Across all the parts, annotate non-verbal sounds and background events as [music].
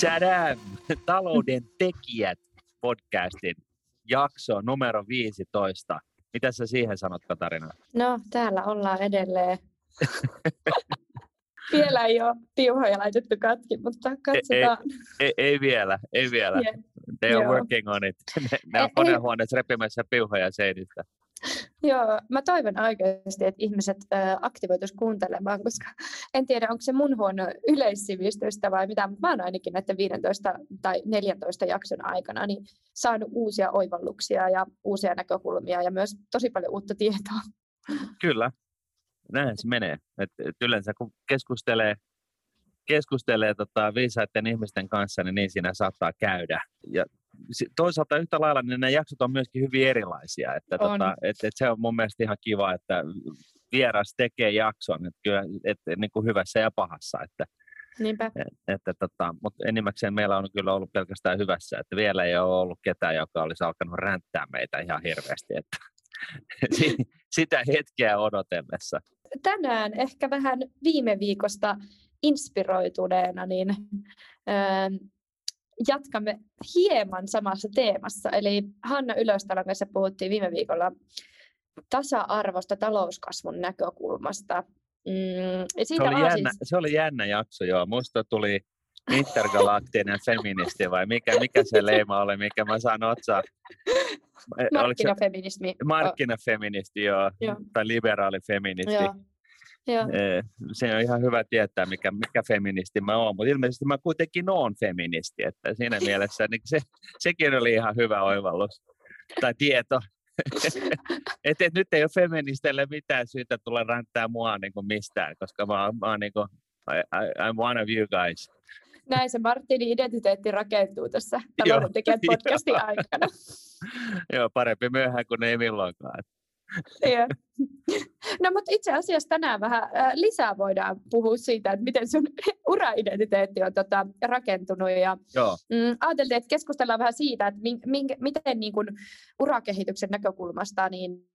Tadam! [laughs] Talouden tekijät podcastin jakso numero 15. Mitä sä siihen sanot, Katarina? No, täällä ollaan edelleen. [laughs] vielä ei ole piuhoja laitettu katki, mutta katsotaan. Ei, ei, ei vielä, ei vielä. [laughs] Yeah. They are Joo. working on it. Ne, ne on konehuoneessa repimässä piuhoja seinistä. [laughs] Joo, mä toivon oikeasti, että ihmiset aktivoitus kuuntelemaan, koska en tiedä, onko se mun huono yleissivistystä vai mitä, mutta mä oon ainakin näiden 15 tai 14 jakson aikana niin saanut uusia oivalluksia ja uusia näkökulmia ja myös tosi paljon uutta tietoa. Kyllä, näin se menee. Et, et yleensä kun keskustelee, keskustelee tota, viisaiden ihmisten kanssa, niin niin siinä saattaa käydä. Ja toisaalta yhtä lailla niin nämä jaksot on myöskin hyvin erilaisia. Että tota, et, et se on mun mielestä ihan kiva, että vieras tekee jakson, että kyllä, et, niin kuin hyvässä ja pahassa. Että, Niinpä. Että, tota, mutta enimmäkseen meillä on kyllä ollut pelkästään hyvässä, että vielä ei ole ollut ketään, joka olisi alkanut ränttää meitä ihan hirveästi. Että, [laughs] sitä hetkeä odotellessa. Tänään ehkä vähän viime viikosta inspiroituneena, niin jatkamme hieman samassa teemassa. Eli Hanna Ylöstalon kanssa puhuttiin viime viikolla tasa-arvosta talouskasvun näkökulmasta. Mm, siitä se, oli jännä, siis... se oli jännä jakso, joo. Musta tuli intergalaktinen feministi vai mikä, mikä se leima oli, mikä mä saan otsaa. Markkinafeminismi. Markkinafeministi, joo. joo. Tai liberaali feministi. Joo. Joo. Se on ihan hyvä tietää, mikä, mikä feministi mä oon, mutta ilmeisesti mä kuitenkin oon feministi, että siinä [laughs] mielessä niin se, sekin oli ihan hyvä oivallus tai tieto. [laughs] että et nyt ei ole feministeille mitään syytä tulla ränttää mua niin kuin mistään, koska mä, mä oon niin kuin, I, I, I'm one of you guys. Näin se Martinin identiteetti rakentuu tässä Talouden tekijät [laughs] podcastin aikana. Joo, parempi myöhään kuin ei milloinkaan. [laughs] No mutta itse asiassa tänään vähän lisää voidaan puhua siitä, että miten sun [laughs] ura-identiteetti on tota, rakentunut. Ja, Joo. Mm, ajateltiin, että keskustellaan vähän siitä, että minkä, miten niin kun, urakehityksen näkökulmasta niin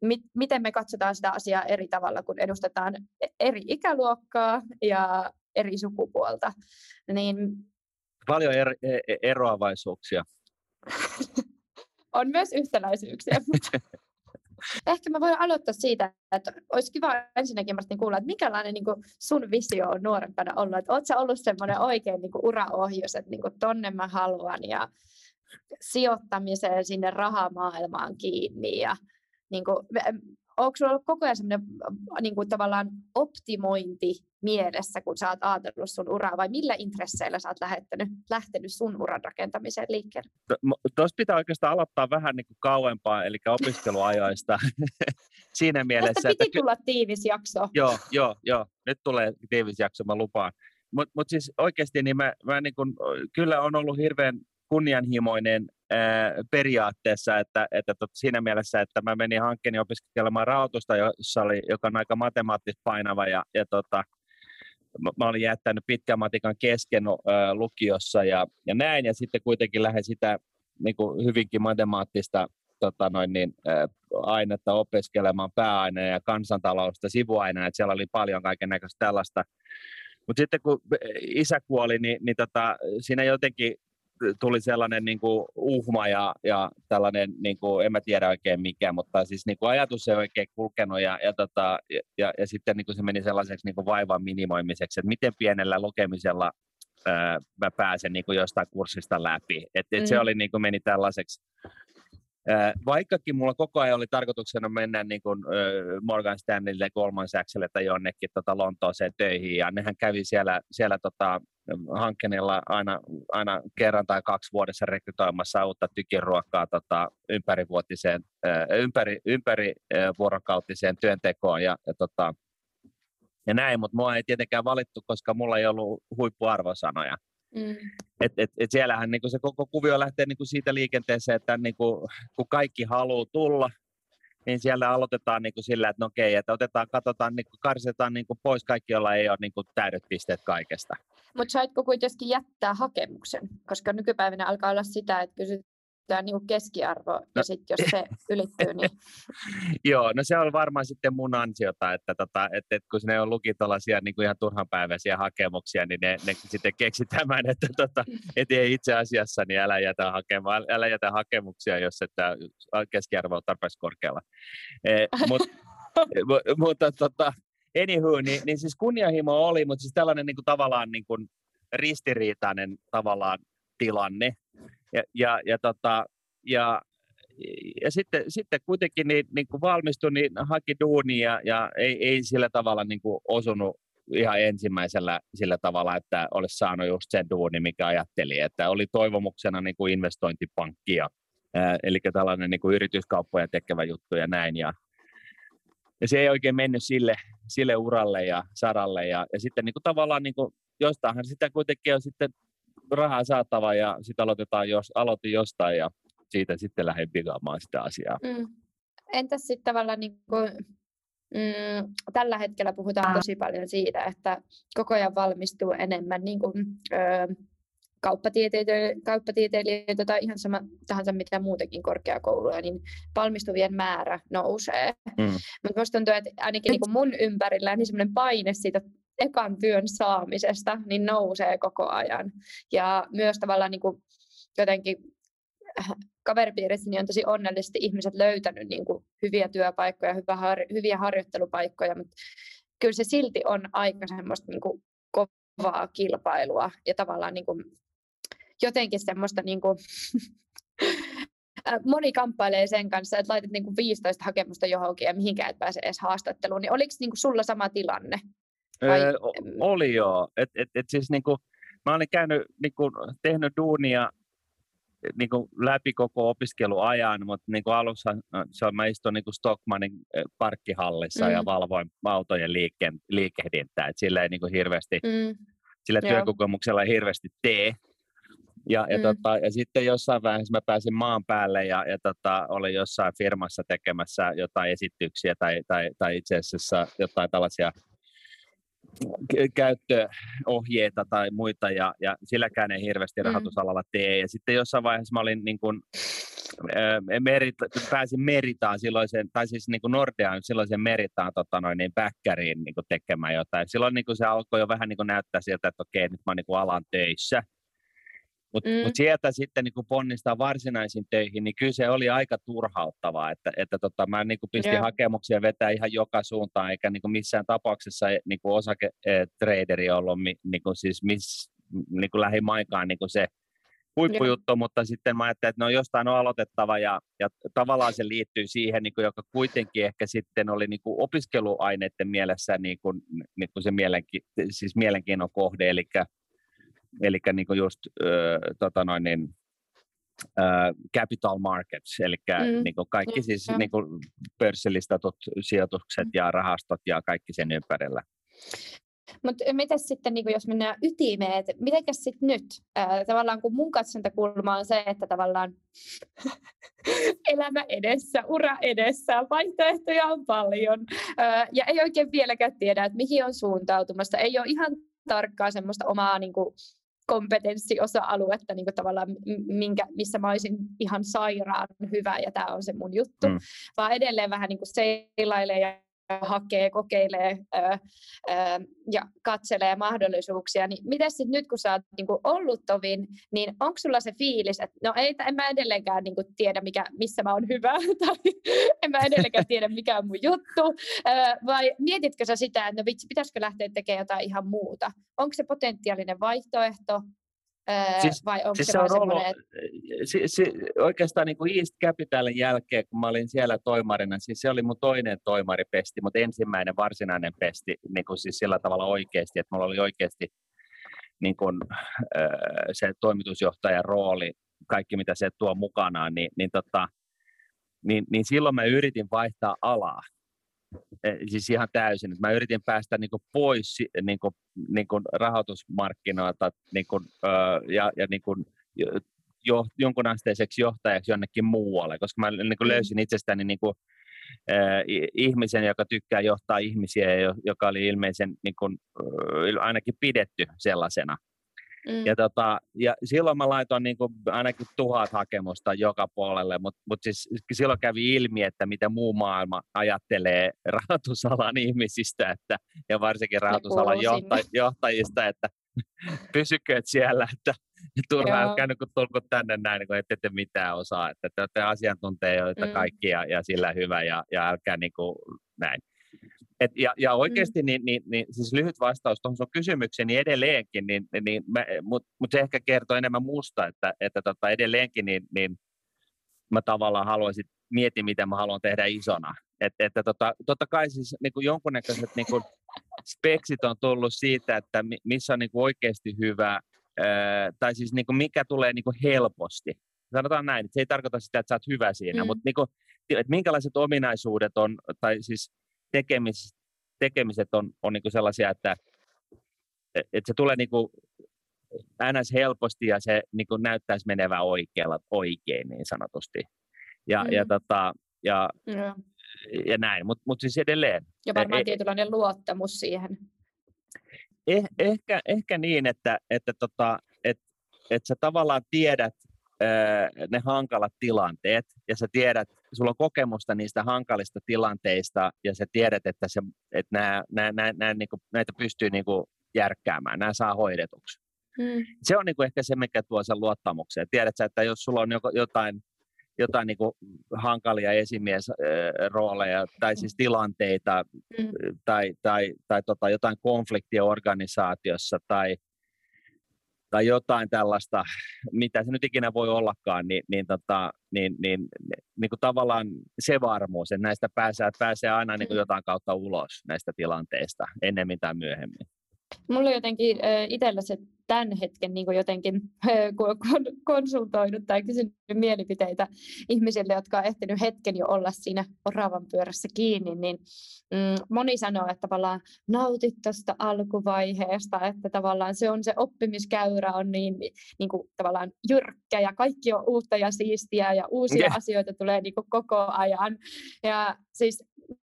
mi, miten me katsotaan sitä asiaa eri tavalla, kun edustetaan eri ikäluokkaa ja eri sukupuolta. Niin... Paljon er, e, eroavaisuuksia. [laughs] on myös yhtäläisyyksiä. Ehkä mä voin aloittaa siitä, että olisi kiva ensinnäkin Martin kuulla, että minkälainen niin kuin sun visio on nuorempana ollut. Että oletko ollut semmoinen oikein niin kuin uraohjus, että niin kuin tonne mä haluan ja sijoittamiseen sinne rahamaailmaan kiinni ja niin kuin, onko sulla ollut koko ajan semmoinen niin kuin tavallaan optimointi mielessä, kun sä oot ajatellut sun uraa, vai millä intresseillä sä oot lähtenyt, lähtenyt sun uran rakentamiseen liikkeelle? Tuossa pitää oikeastaan aloittaa vähän niin kuin kauempaa, eli opiskeluajoista [laughs] siinä mielessä. Tästä piti että... tulla tiivis jakso. Joo, joo, joo. Nyt tulee tiivis jakso, mä lupaan. Mutta mut siis oikeasti niin mä, mä niin kun, kyllä on ollut hirveän kunnianhimoinen periaatteessa, että, että siinä mielessä, että mä menin hankkeeni opiskelemaan rahoitusta, jossa oli, joka on aika matemaattisesti painava ja, ja tota, mä, olin jättänyt pitkän matikan kesken ää, lukiossa ja, ja näin, ja sitten kuitenkin lähden sitä niin kuin hyvinkin matemaattista tota noin niin, ää, ainetta opiskelemaan pääaine ja kansantalousta sivuaineena, että siellä oli paljon kaiken näköistä tällaista. Mutta sitten kun isä kuoli, niin, niin tota, siinä jotenkin tuli sellainen niin kuin uhma ja, ja tällainen, niin kuin, en mä tiedä oikein mikä, mutta siis niin kuin ajatus ei oikein kulkenut ja, ja, tota, ja, ja, ja sitten niin kuin se meni sellaiseksi niin kuin vaivan minimoimiseksi, että miten pienellä lukemisella ää, mä pääsen niin kuin jostain kurssista läpi. Et, et mm. Se oli, niin kuin meni tällaiseksi Vaikkakin mulla koko ajan oli tarkoituksena mennä niin kuin Morgan Stanleylle, Goldman Sachsille tai jonnekin tota Lontooseen töihin, ja nehän kävi siellä, siellä tota, hankkeella aina, aina kerran tai kaksi vuodessa rekrytoimassa uutta tykiruokkaa tota, ympärivuotiseen, ympäri, ympäri vuorokautiseen työntekoon ja, ja, tota, ja näin, mutta mua ei tietenkään valittu, koska mulla ei ollut huippuarvosanoja. Mm. Et, et, et siellähän niin se koko kuvio lähtee niin siitä liikenteeseen, että niin kuin, kun kaikki haluaa tulla, niin siellä aloitetaan niin kuin sillä, että no okei, että otetaan, katsotaan, niin kuin, karsitaan niin kuin pois kaikki, joilla ei ole niin kuin täydet pisteet kaikesta. Mutta saitko kuitenkin jättää hakemuksen? Koska nykypäivänä alkaa olla sitä, että kysyt niin keskiarvo, no. ja sitten jos se [laughs] ylittyy, niin... Joo, no se on varmaan sitten mun ansiota, että, tota, että, että kun ne on luki tuollaisia niin ihan turhanpäiväisiä hakemuksia, niin ne, ne sitten keksi tämän, [laughs] että, tota, että ei itse asiassa, niin älä jätä, hakema, älä jätä hakemuksia, jos että keskiarvo on tarpeeksi korkealla. Eh, mut, [laughs] mutta tota, anywho, niin, niin siis kunnianhimo oli, mutta siis tällainen niin kuin, tavallaan niin kuin, ristiriitainen tavallaan tilanne. Ja, ja, ja, tota, ja, ja sitten, sitten kuitenkin niin, niin kuin valmistui, niin haki duunia ja, ja ei, ei sillä tavalla niin kuin osunut ihan ensimmäisellä sillä tavalla, että olisi saanut just sen duuni, mikä ajatteli, että oli toivomuksena niin kuin investointipankki ja, eli tällainen niin kuin yrityskauppoja tekevä juttu ja näin. Ja, ja se ei oikein mennyt sille, sille uralle ja saralle. Ja, ja sitten niin kuin tavallaan niin kuin, jostainhan sitä kuitenkin on sitten rahaa saatava ja sitten aloitetaan jos, aloitin jostain ja siitä sitten lähden pikaamaan sitä asiaa. Mm. Entäs sitten tavallaan niin kuin, mm, tällä hetkellä puhutaan tosi paljon siitä, että koko ajan valmistuu enemmän niin kuin, ö, kauppatieteilijöitä, kauppatieteilijöitä tai ihan sama tahansa mitä muutakin korkeakouluja, niin valmistuvien määrä nousee. Mm. Mutta minusta tuntuu, että ainakin niin kuin mun ympärillä niin semmoinen paine siitä ekan työn saamisesta niin nousee koko ajan. Ja myös tavallaan niin kuin jotenkin äh, kaveripiirissä niin on tosi onnellisesti ihmiset löytänyt niin kuin hyviä työpaikkoja, hyviä harjoittelupaikkoja, mutta kyllä se silti on aika semmoista niin kuin kovaa kilpailua ja tavallaan niin kuin jotenkin semmoista niin kuin [laughs] moni kamppailee sen kanssa, että laitat niin kuin 15 hakemusta johonkin ja mihinkään et pääse edes haastatteluun, niin oliko niin kuin sulla sama tilanne? Vai? Öö, oli joo. Et, et, et siis niinku, mä olin käynyt, niinku, tehnyt duunia niinku, läpi koko opiskeluajan, mutta niinku, alussa no, se on, mä istuin niinku Stockmanin parkkihallissa mm. ja valvoin autojen liike, liikehdintää. Et sillä ei niinku, hirveästi, mm. sillä työkokemuksella ei hirveästi tee. Ja, ja, mm. tota, ja sitten jossain vaiheessa mä pääsin maan päälle ja, ja tota, olin jossain firmassa tekemässä jotain esityksiä tai, tai, tai itse asiassa jotain tällaisia käyttöohjeita tai muita, ja, ja silläkään ei hirveästi mm. rahoitusalalla tee. Ja sitten jossain vaiheessa mä olin niin kuin, merit, pääsin Meritaan silloisen, tai siis niin kuin Nordeaan silloisen Meritaan tota noin, niin backkariin niin kuin tekemään jotain. Silloin niin kuin se alkoi jo vähän niin kuin näyttää siltä, että okei, nyt mä oon niin kuin alan töissä. Mutta mm. mut sieltä sitten niin kun ponnistaa varsinaisiin töihin, niin kyllä se oli aika turhauttavaa, että, että tota, mä niin pistin yeah. hakemuksia vetää ihan joka suuntaan, eikä niin missään tapauksessa niin osaketraderi ollut niin siis miss, niin lähimainkaan niin se huippujuttu, yeah. mutta sitten mä ajattelin, että no jostain on aloitettava ja, ja tavallaan se liittyy siihen, niin kuin, joka kuitenkin ehkä sitten oli niin kuin opiskeluaineiden mielessä niin kuin, niin kuin se mielenki, siis mielenkiinnon kohde, eli eli niin kuin just äh, tota noin, niin, äh, capital markets, eli mm. niin kuin kaikki siis niin kuin pörssilistatut sijoitukset ja rahastot ja kaikki sen ympärillä. Mutta miten sitten, niin jos mennään ytimeen, että mitenkäs sitten nyt? Ää, tavallaan kun mun katsantakulma on se, että tavallaan [laughs] elämä edessä, ura edessä, vaihtoehtoja on paljon ää, ja ei oikein vieläkään tiedä, että mihin on suuntautumassa. Ei ole ihan tarkkaa semmoista omaa niin kuin, kompetenssiosa-aluetta niin kuin tavallaan, minkä, missä mä olisin ihan sairaan hyvä ja tämä on se mun juttu, mm. vaan edelleen vähän niin kuin seilailee ja hakee, kokeilee ö, ö, ja katselee mahdollisuuksia, niin miten sitten nyt, kun sä oot niin kuin ollut tovin, niin onko sulla se fiilis, että no ei, en mä edelleenkään niin kuin tiedä, mikä, missä mä oon hyvä, [laughs] tai en mä edelleenkään tiedä, mikä on mun juttu, ö, vai mietitkö sä sitä, että no vitsi, pitäisikö lähteä tekemään jotain ihan muuta? Onko se potentiaalinen vaihtoehto, siis, vai onko siis se, se on ollut, si, si, oikeastaan niin kuin East Capitalin jälkeen, kun mä olin siellä toimarina, siis se oli mun toinen toimaripesti, mutta ensimmäinen varsinainen pesti niin kuin siis sillä tavalla oikeasti, että mulla oli oikeasti niin kuin, se toimitusjohtajan rooli, kaikki mitä se tuo mukanaan, niin, niin, tota, niin, niin silloin mä yritin vaihtaa alaa. Eh, siis ihan täysin. Mä yritin päästä niin kuin pois niin kuin, niin kuin rahoitusmarkkinoilta niin kuin, ja, ja niin kuin, jo, jonkunasteiseksi johtajaksi jonnekin muualle, koska mä niin kuin mm. löysin itsestäni niin kuin, ihmisen, joka tykkää johtaa ihmisiä, joka oli ilmeisen niin kuin, ainakin pidetty sellaisena. Mm. Ja, tota, ja silloin mä laitoin niin kuin ainakin tuhat hakemusta joka puolelle, mutta mut siis silloin kävi ilmi, että mitä muu maailma ajattelee [laughs] rahoitusalan ihmisistä että, ja varsinkin rahoitusalan johtaj, johtajista, että [laughs] pysykö siellä, että turhaan älkää niin tulko tänne näin, kun ette te mitään osaa, että te olette asiantuntijoita mm. kaikki ja, ja sillä hyvä ja, ja älkää niin kuin, näin. Et, ja, ja oikeasti, mm. niin, niin, niin, siis lyhyt vastaus tuohon sun kysymykseen, niin edelleenkin, niin, niin mutta mut se ehkä kertoo enemmän musta, että, että tota, edelleenkin niin, niin mä tavallaan haluaisin miettiä, mitä mä haluan tehdä isona. Et, että tota, totta kai siis niin kuin jonkunnäköiset niin kuin speksit on tullut siitä, että missä on niin kuin oikeasti hyvä, ää, tai siis niin kuin mikä tulee niin kuin helposti. Sanotaan näin, että se ei tarkoita sitä, että sä oot hyvä siinä, mm. mutta niin kuin, että minkälaiset ominaisuudet on, tai siis tekemis, tekemiset on, on niin sellaisia, että, että se tulee niin kuin ns. helposti ja se niin kuin näyttäisi menevän oikealla, oikein niin sanotusti. Ja, mm. ja, tota, ja, ja. ja näin, mutta mut siis edelleen. Ja varmaan eh, tietynlainen luottamus siihen. Eh, ehkä, ehkä niin, että, että tota, et, et sä tavallaan tiedät, ne hankalat tilanteet ja sä tiedät, sulla on kokemusta niistä hankalista tilanteista ja sä tiedät, että, se, että nämä, nämä, nämä, nämä, niin kuin, näitä pystyy niin kuin järkkäämään, nämä saa hoidetuksi. Hmm. Se on niin kuin ehkä se, mikä tuo sen luottamukseen. Tiedät sä, että jos sulla on jotain, jotain niin kuin hankalia esimiesrooleja tai siis tilanteita hmm. tai, tai, tai tota, jotain konfliktia organisaatiossa tai tai jotain tällaista, mitä se nyt ikinä voi ollakaan, niin, niin, tota, niin, niin, niin kuin tavallaan se varmuus, että näistä pääsee, pääsee aina niin kuin mm. jotain kautta ulos näistä tilanteista, ennemmin tai myöhemmin. Mulla jotenkin itsellä se tämän hetken niin kuin jotenkin [laughs] konsultoinut tai kysynyt mielipiteitä ihmisille, jotka on ehtinyt hetken jo olla siinä oravan pyörässä kiinni, niin mm, moni sanoo, että tavallaan nautit tuosta alkuvaiheesta, että tavallaan se on se oppimiskäyrä on niin, niin kuin tavallaan jyrkkä ja kaikki on uutta ja siistiä ja uusia okay. asioita tulee niin kuin koko ajan. Ja siis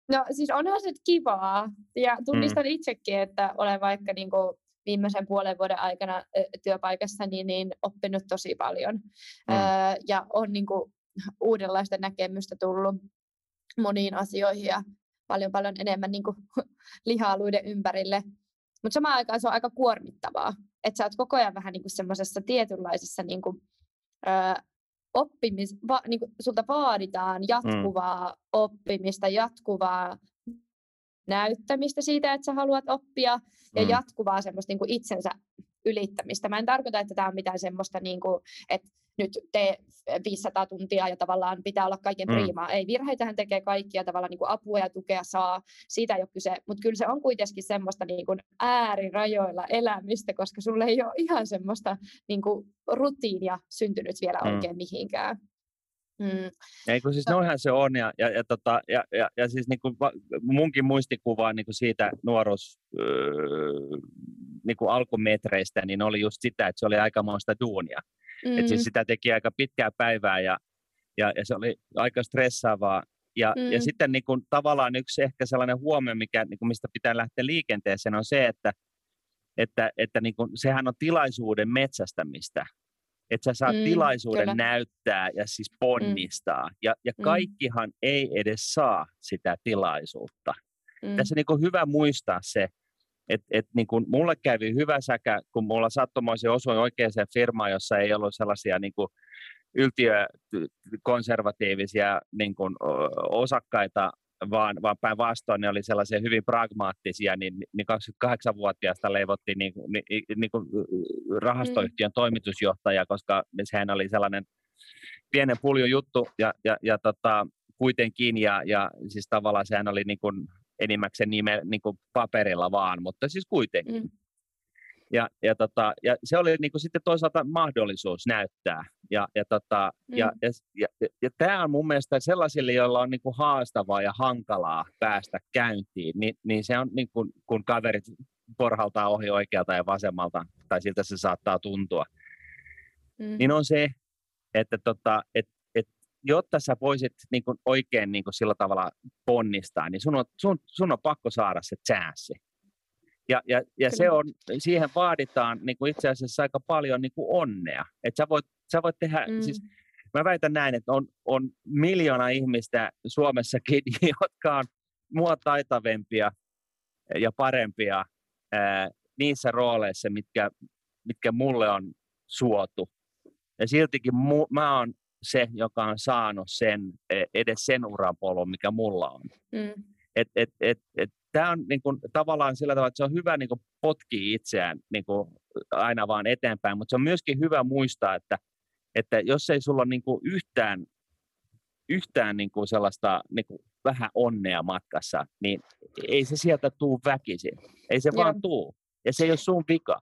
No siis onhan se kivaa ja tunnistan mm. itsekin, että olen vaikka niin kuin viimeisen puolen vuoden aikana työpaikassa niin, niin oppinut tosi paljon mm. öö, ja on niin kuin, uudenlaista näkemystä tullut moniin asioihin ja paljon paljon enemmän niin kuin, [laughs] liha-alueiden ympärille. Mutta samaan aikaan se on aika kuormittavaa, että sä oot koko ajan vähän niin kuin semmoisessa tietynlaisessa niin kuin, öö, oppimis, va, niin kuin sulta vaaditaan mm. jatkuvaa mm. oppimista, jatkuvaa näyttämistä siitä, että sä haluat oppia ja mm. jatkuvaa semmoista niin kuin itsensä ylittämistä. Mä en tarkoita, että tämä on mitään semmoista, niin kuin, että nyt tee 500 tuntia ja tavallaan pitää olla kaiken mm. priimaa. Ei, virheitähän tekee kaikkia tavallaan niin kuin apua ja tukea saa, siitä ei ole kyse, mutta kyllä se on kuitenkin semmoista niin kuin äärirajoilla elämistä, koska sulle ei ole ihan semmoista niin kuin rutiinia syntynyt vielä mm. oikein mihinkään. Mm. Ei, kun siis noinhan se on, ja, ja, ja, tota, ja, ja, ja siis niin kuin munkin muistikuva niin kuin siitä nuoruus öö, niin kuin alkumetreistä, niin oli just sitä, että se oli aikamoista duunia. Mm. Et siis sitä teki aika pitkää päivää, ja, ja, ja se oli aika stressaavaa. Ja, mm. ja sitten niin kuin, tavallaan yksi ehkä sellainen huomio, mikä, niin kuin, mistä pitää lähteä liikenteeseen, on se, että, että, että niin kuin, sehän on tilaisuuden metsästämistä että sä saat mm, tilaisuuden kyllä. näyttää ja siis mm. ponnistaa. Mm. Ja, ja kaikkihan mm. ei edes saa sitä tilaisuutta. Mm. Tässä niin hyvä muistaa se, että et, niin kuin mulle kävi hyvä säkä, kun mulla sattumoisin osui oikeaan firmaan, jossa ei ollut sellaisia niin kuin yltiökonservatiivisia niin kuin, osakkaita, vaan, vaan päinvastoin ne oli sellaisia hyvin pragmaattisia, niin, niin 28-vuotiaasta leivottiin niin, niin, niin kuin rahastoyhtiön mm. toimitusjohtaja, koska sehän oli sellainen pienen puljon juttu ja, ja, ja tota, kuitenkin, ja, ja siis tavallaan sehän oli niin kuin enimmäkseen nime, niin kuin paperilla vaan, mutta siis kuitenkin. Mm. Ja, ja, tota, ja se oli niin kuin sitten toisaalta mahdollisuus näyttää. Ja, ja, tota, mm. ja, ja, ja, ja, tämä on mun mielestä sellaisille, joilla on niin kuin haastavaa ja hankalaa päästä käyntiin, niin, niin se on niin kuin, kun kaverit porhaltaa ohi oikealta ja vasemmalta, tai siltä se saattaa tuntua, mm. niin on se, että tota, et, et, jotta sä voisit niin kuin oikein niin kuin sillä tavalla ponnistaa, niin sun on, sun, sun on pakko saada se chanssi. Ja, ja, ja se on, siihen vaaditaan niin kuin itse asiassa aika paljon niin kuin onnea. Että sä voit, sä voit tehdä, mm. siis mä väitän näin, että on, on miljoona ihmistä Suomessakin, [laughs] jotka on mua taitavempia ja parempia ää, niissä rooleissa, mitkä, mitkä mulle on suotu. Ja siltikin mu, mä oon se, joka on saanut sen, e, edes sen urapolun, mikä mulla on. Mm. Et, et, et, et, Tämä on niin kuin, tavallaan sillä tavalla, että se on hyvä niin kuin, potkia itseään niin kuin, aina vaan eteenpäin, mutta se on myöskin hyvä muistaa, että, että jos ei sulla ole niin kuin, yhtään, yhtään niin kuin, sellaista niin kuin, vähän onnea matkassa, niin ei se sieltä tuu väkisin. Ei se Joo. vaan tuu. Ja se ei ole sun vika.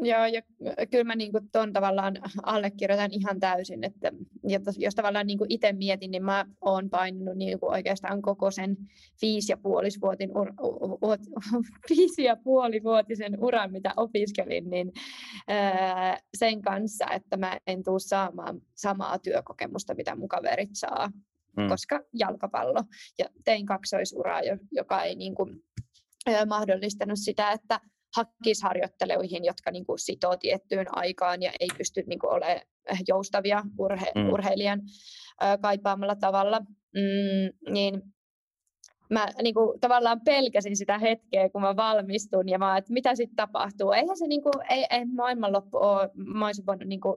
Joo, ja kyllä mä niin tuon tavallaan allekirjoitan ihan täysin, että jos tavallaan niin itse mietin, niin mä oon painunut niin oikeastaan koko sen viisi ja puolivuotin ur, viisi ja puolivuotisen uran, mitä opiskelin, niin ää, sen kanssa, että mä en tule saamaan samaa työkokemusta, mitä mun kaverit saa, mm. koska jalkapallo. Ja tein kaksoisuraa, joka ei niin kuin, ää, mahdollistanut sitä, että hakisi harjoitteluihin, jotka niin kuin sitoo tiettyyn aikaan ja ei pysty niin kuin olemaan joustavia urhe- mm. urheilijan kaipaamalla tavalla, mm, niin mä niin kuin, tavallaan pelkäsin sitä hetkeä, kun mä valmistun ja mä että mitä sitten tapahtuu. Eihän se niin kuin, ei, ei maailmanloppu ole, mä olisin voinut niin kuin,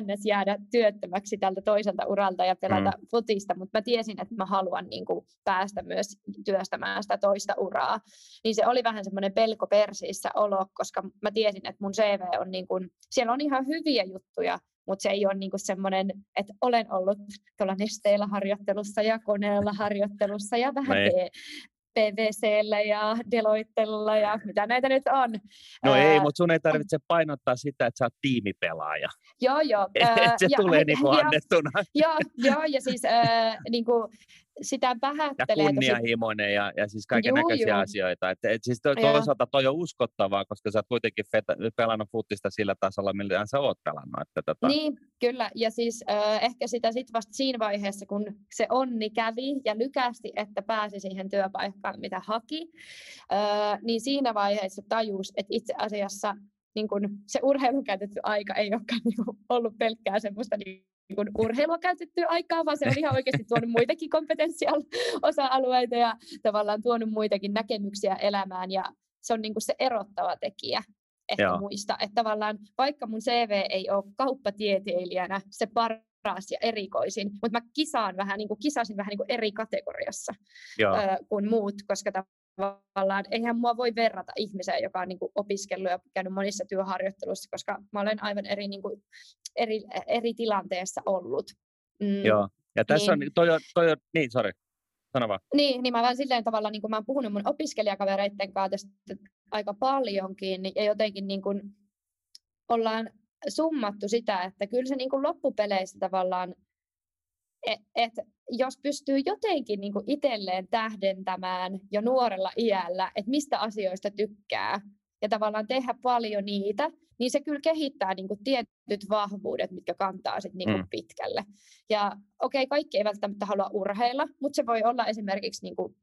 ns. jäädä työttömäksi tältä toiselta uralta ja pelata mm. futista, mutta mä tiesin, että mä haluan niin kuin, päästä myös työstämään sitä toista uraa. Niin se oli vähän semmoinen pelko persiissä olo, koska mä tiesin, että mun CV on niin kuin, siellä on ihan hyviä juttuja, mutta se ei ole niinku semmoinen, että olen ollut tuolla nesteellä harjoittelussa ja koneella harjoittelussa ja vähän PVCllä ja Deloittella ja mitä näitä nyt on. No ää, ei, mutta sun ei tarvitse painottaa sitä, että sä oot tiimipelaaja. Joo, joo. [laughs] Ää, se ja, tulee [laughs] niinku annettuna. Joo, joo, ja siis ää, niinku, sitä vähättelee. Ja kunnianhimoinen ja, ja siis kaiken näköisiä asioita. Et, et siis to, toisaalta toi on uskottavaa, koska sä oot kuitenkin pelannut futista sillä tasolla, millä sä oot pelannut. Että, tota... Niin, kyllä. Ja siis äh, ehkä sitä sitten vasta siinä vaiheessa, kun se onni kävi ja lykästi, että pääsi siihen työpaikkaan, mitä haki, äh, niin siinä vaiheessa tajus, että itse asiassa niin kun se urheilun käytetty aika ei olekaan [laughs] niin ollut pelkkää semmoista niin kun urheilua käytettyä aikaa, vaan se on ihan oikeasti tuonut muitakin kompetenssiosa-alueita ja tavallaan tuonut muitakin näkemyksiä elämään ja se on niin se erottava tekijä ehkä Joo. muista, että tavallaan vaikka mun CV ei ole kauppatieteilijänä se paras ja erikoisin, mutta mä kisaan vähän, niin kuin, kisasin vähän niin kuin eri kategoriassa Joo. Ö, kuin muut, koska tavallaan eihän mua voi verrata ihmiseen, joka on niin kuin opiskellut ja käynyt monissa työharjoitteluissa, koska mä olen aivan eri, niin kuin, eri, eri tilanteessa ollut. Mm, Joo, ja tässä niin, on, toi on, toi on, niin, sorry, sano vaan. Niin, niin mä vaan silleen tavalla, niin kuin mä oon puhunut mun opiskelijakavereiden kanssa tästä aika paljonkin, niin, ja jotenkin niin kuin ollaan summattu sitä, että kyllä se niin kuin loppupeleissä tavallaan että et jos pystyy jotenkin niin kuin itselleen tähdentämään jo nuorella iällä, että mistä asioista tykkää ja tavallaan tehdä paljon niitä, niin se kyllä kehittää niin kuin tietyt vahvuudet, mitkä kantaa sit niin kuin mm. pitkälle. Ja okei, okay, kaikki ei välttämättä halua urheilla, mutta se voi olla esimerkiksi niin kuin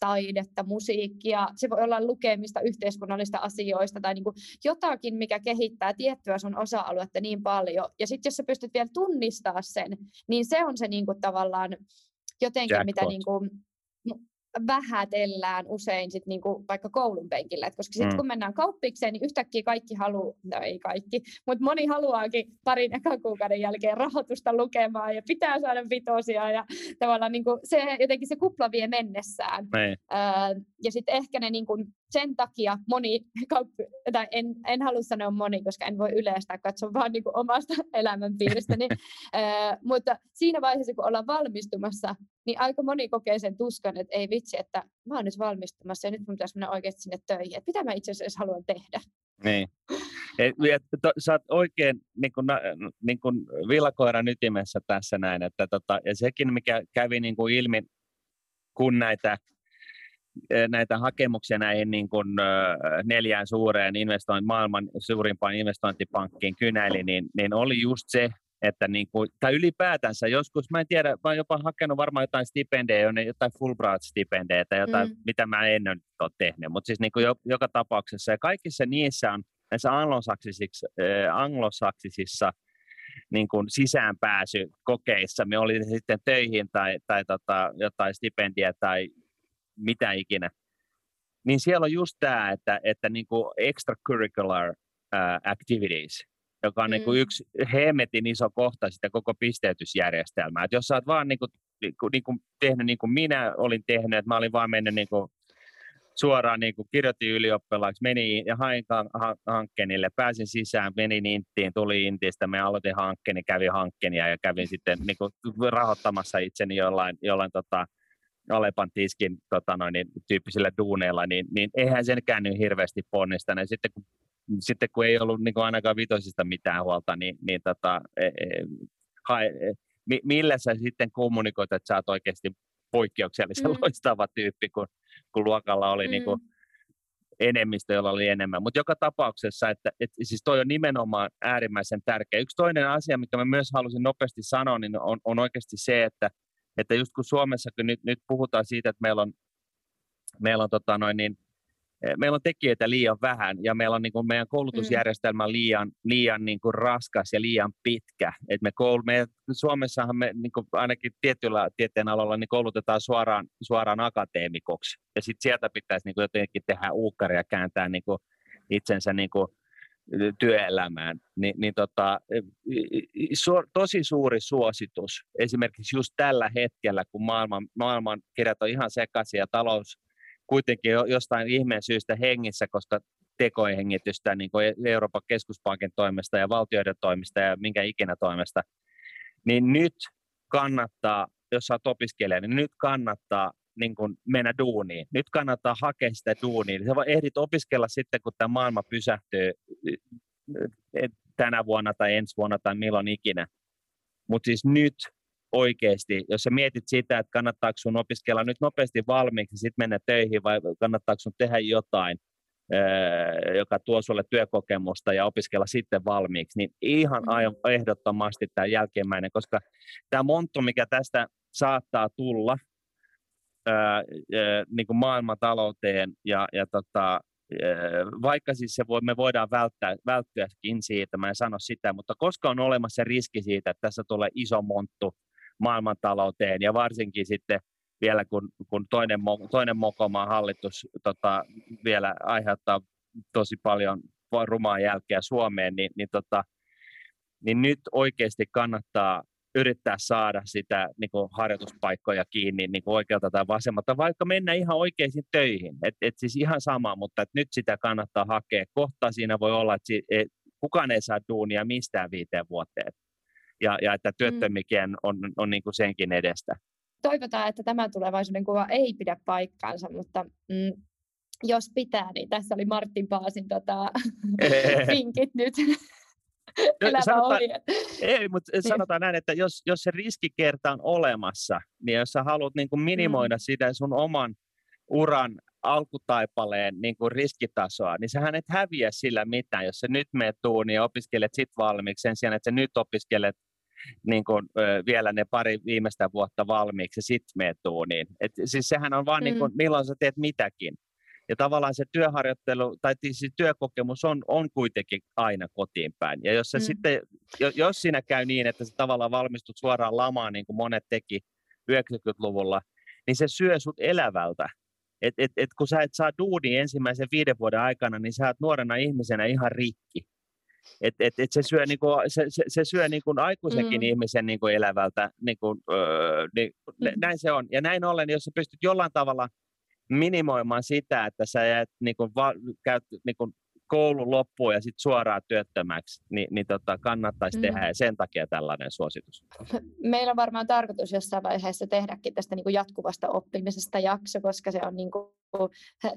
taidetta, musiikkia, se voi olla lukemista yhteiskunnallista asioista tai niin kuin jotakin, mikä kehittää tiettyä sun osa-aluetta niin paljon. Ja sitten jos sä pystyt vielä tunnistaa sen, niin se on se niin kuin tavallaan jotenkin, Jackpot. mitä niin kuin, vähätellään usein sit niinku vaikka koulun penkillä. Et koska sitten mm. kun mennään kauppikseen, niin yhtäkkiä kaikki haluaa, no ei kaikki, mutta moni haluaakin parin ekan kuukauden jälkeen rahoitusta lukemaan ja pitää saada vitosia ja tavallaan niinku se, jotenkin se kupla vie mennessään. Öö, ja sitten ehkä ne niinku sen takia moni, [laughs] tai en, en halua sanoa moni, koska en voi yleistää, katsoa vaan niin kuin omasta [laughs] elämänpiiristä, niin, ää, mutta siinä vaiheessa, kun ollaan valmistumassa, niin aika moni kokee sen tuskan, että ei vitsi, että mä oon nyt valmistumassa ja nyt mun pitäisi mennä oikeasti sinne töihin, että mitä mä itse asiassa haluan tehdä. Niin. Et, to, sä oot oikein niin kuin, niin kuin villakoiran ytimessä tässä näin, että tota, ja sekin mikä kävi niin kuin ilmi, kun näitä näitä hakemuksia näihin niin kuin, neljään suureen investoin, maailman suurimpaan investointipankkiin kynäili, niin, niin oli just se, että niin kuin, tai ylipäätänsä joskus, mä en tiedä, mä oon jopa hakenut varmaan jotain stipendejä, jotain Fulbright-stipendejä tai jotain, mm. mitä mä en ole tehnyt, mutta siis niin kuin jo, joka tapauksessa, ja kaikissa niissä on näissä anglosaksisissa, äh, anglosaksisissa niin kuin sisäänpääsykokeissa, me oli sitten töihin tai, tai tota, jotain stipendiä tai mitä ikinä, niin siellä on just tämä, että, että niin kuin extracurricular uh, activities, joka on niinku mm. niin kuin yksi hemmetin iso kohta sitä koko pisteytysjärjestelmää. Et jos sä oot vaan niin kuin, niin kuin, niin kuin tehnyt niin kuin minä olin tehnyt, että mä olin vaan mennyt niin kuin suoraan niin kuin kirjoitin ylioppilaaksi, menin ja hain hankkeenille, pääsin sisään, menin Inttiin, tuli Intistä, me aloitin hankkeen, kävin hankkeen ja kävin sitten niin kuin rahoittamassa itseni jollain, jollain tota, Alepan tiskin tota noin, niin, tyyppisillä duuneilla, niin, niin eihän sen käynyt hirveästi ponnista. Ja sitten kun, sitten kun ei ollut niin kuin ainakaan vitosista mitään huolta, niin, niin tota, e, e, hae, e, mi, millä sä sitten kommunikoit, että sä oot oikeasti poikkeuksellisen mm. loistava tyyppi, kun, kun luokalla oli mm. niin kuin enemmistö, jolla oli enemmän. Mutta joka tapauksessa, että, että siis toi on nimenomaan äärimmäisen tärkeä. Yksi toinen asia, mikä mä myös halusin nopeasti sanoa, niin on, on oikeasti se, että, että just kun Suomessakin nyt, nyt puhutaan siitä, että meillä on, meillä on, tota noin, niin, eh, meillä on tekijöitä liian vähän ja meillä on niin kuin meidän koulutusjärjestelmä mm. liian, liian niin kuin raskas ja liian pitkä. Et me koul, me, Suomessahan me niin kuin ainakin tietyllä tieteen alalla niin koulutetaan suoraan, suoraan akateemikoksi ja sitten sieltä pitäisi niin kuin jotenkin tehdä uukkari ja kääntää niin kuin itsensä niin kuin työelämään, niin, niin tota, su, tosi suuri suositus esimerkiksi just tällä hetkellä, kun maailman, maailman kirjat on ihan sekaisin ja talous kuitenkin jostain ihmeen syystä hengissä, koska tekohengitystä niin kuin Euroopan keskuspankin toimesta ja valtioiden toimesta ja minkä ikinä toimesta, niin nyt kannattaa, jos olet opiskelija, niin nyt kannattaa niin kuin mennä duuniin. Nyt kannattaa hakea sitä duuniin. Sä ehdit opiskella sitten, kun tämä maailma pysähtyy tänä vuonna tai ensi vuonna tai milloin ikinä. Mutta siis nyt oikeasti, jos sä mietit sitä, että kannattaako sun opiskella nyt nopeasti valmiiksi, sitten mennä töihin vai kannattaako sun tehdä jotain, joka tuo sulle työkokemusta ja opiskella sitten valmiiksi, niin ihan mm. ehdottomasti tämä jälkimmäinen, koska tämä monttu, mikä tästä saattaa tulla, niin maailmantalouteen ja, ja tota, vaikka siis se voi, me voidaan välttää, välttyäkin siitä, mä en sano sitä, mutta koska on olemassa se riski siitä, että tässä tulee iso monttu maailmantalouteen ja varsinkin sitten vielä kun, kun toinen, toinen Mokomaan hallitus tota, vielä aiheuttaa tosi paljon rumaa jälkeä Suomeen, niin, niin, tota, niin nyt oikeasti kannattaa yrittää saada sitä niin kuin harjoituspaikkoja kiinni niin kuin oikealta tai vasemmalta, vaikka mennä ihan oikeisiin töihin. Et, et siis ihan sama, mutta et nyt sitä kannattaa hakea. Kohta siinä voi olla, että si, et, kukaan ei saa duunia mistään viiteen vuoteen. Ja, ja että mm. työttömikään on, on, on niin kuin senkin edestä. Toivotaan, että tämä tulevaisuuden kuva ei pidä paikkaansa, mutta mm, jos pitää, niin tässä oli Martin Paasin tota, [laughs] vinkit nyt. [laughs] No, sanotaan, ei, mutta niin. sanotaan näin, että jos, jos se riskikerta on olemassa, niin jos sä haluat niin kuin minimoida mm. sitä sun oman uran alkutaipaleen niin kuin riskitasoa, niin sähän et häviä sillä mitään, jos sä nyt menet tuuniin ja opiskelet sit valmiiksi sen sijaan, että sä nyt opiskelet niin kuin, ö, vielä ne pari viimeistä vuotta valmiiksi ja sitten menet tuuniin. Et, siis sehän on vaan mm. niin kuin, milloin sä teet mitäkin. Ja tavallaan se työharjoittelu tai siis työkokemus on, on kuitenkin aina kotiin päin. Ja jos, se mm. sitten, jos siinä käy niin, että sä tavallaan valmistut suoraan lamaan, niin kuin monet teki 90-luvulla, niin se syö sut elävältä. Et, et, et kun sä et saa duuni ensimmäisen viiden vuoden aikana, niin sä oot nuorena ihmisenä ihan rikki. Et, et, et se syö, niinku, se, se, se syö niinku aikuisenkin mm. ihmisen niinku elävältä. Niinku, öö, niin, mm. Näin se on. Ja näin ollen, jos sä pystyt jollain tavalla – minimoimaan sitä, että sä jäät, niin kuin, va, käyt niin kuin, koulun loppuun ja sitten suoraan työttömäksi, niin, niin tota, kannattaisi mm. tehdä ja sen takia tällainen suositus. [laughs] Meillä on varmaan tarkoitus jossain vaiheessa tehdäkin tästä niin kuin jatkuvasta oppimisesta jakso, koska se on niin kuin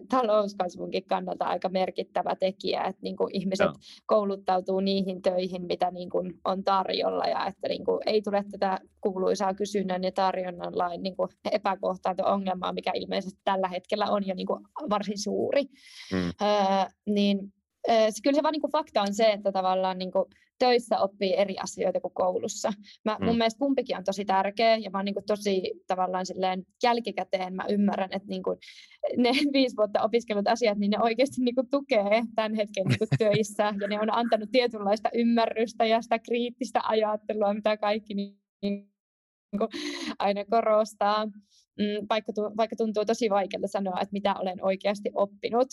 talouskasvunkin kannalta aika merkittävä tekijä, että niin kuin ihmiset no. kouluttautuu niihin töihin, mitä niin kuin on tarjolla ja että niin kuin ei tule tätä kuuluisaa kysynnän ja tarjonnan lain niin kuin epäkohtaanto-ongelmaa, mikä ilmeisesti tällä hetkellä on jo niin kuin varsin suuri. Mm. Öö, niin kyllä se vaan niin fakta on se, että tavallaan niin kuin töissä oppii eri asioita kuin koulussa. Mä, mm. Mun mielestä kumpikin on tosi tärkeä ja mä oon niin kuin tosi tavallaan silleen jälkikäteen mä ymmärrän, että niin kuin ne [laughs] viisi vuotta opiskellut asiat, niin ne oikeasti niin kuin tukee tämän hetken niin kuin [laughs] töissä ja ne on antanut tietynlaista ymmärrystä ja sitä kriittistä ajattelua, mitä kaikki niin, niin kuin aina korostaa. Mm, vaikka, vaikka tuntuu tosi vaikealta sanoa, että mitä olen oikeasti oppinut.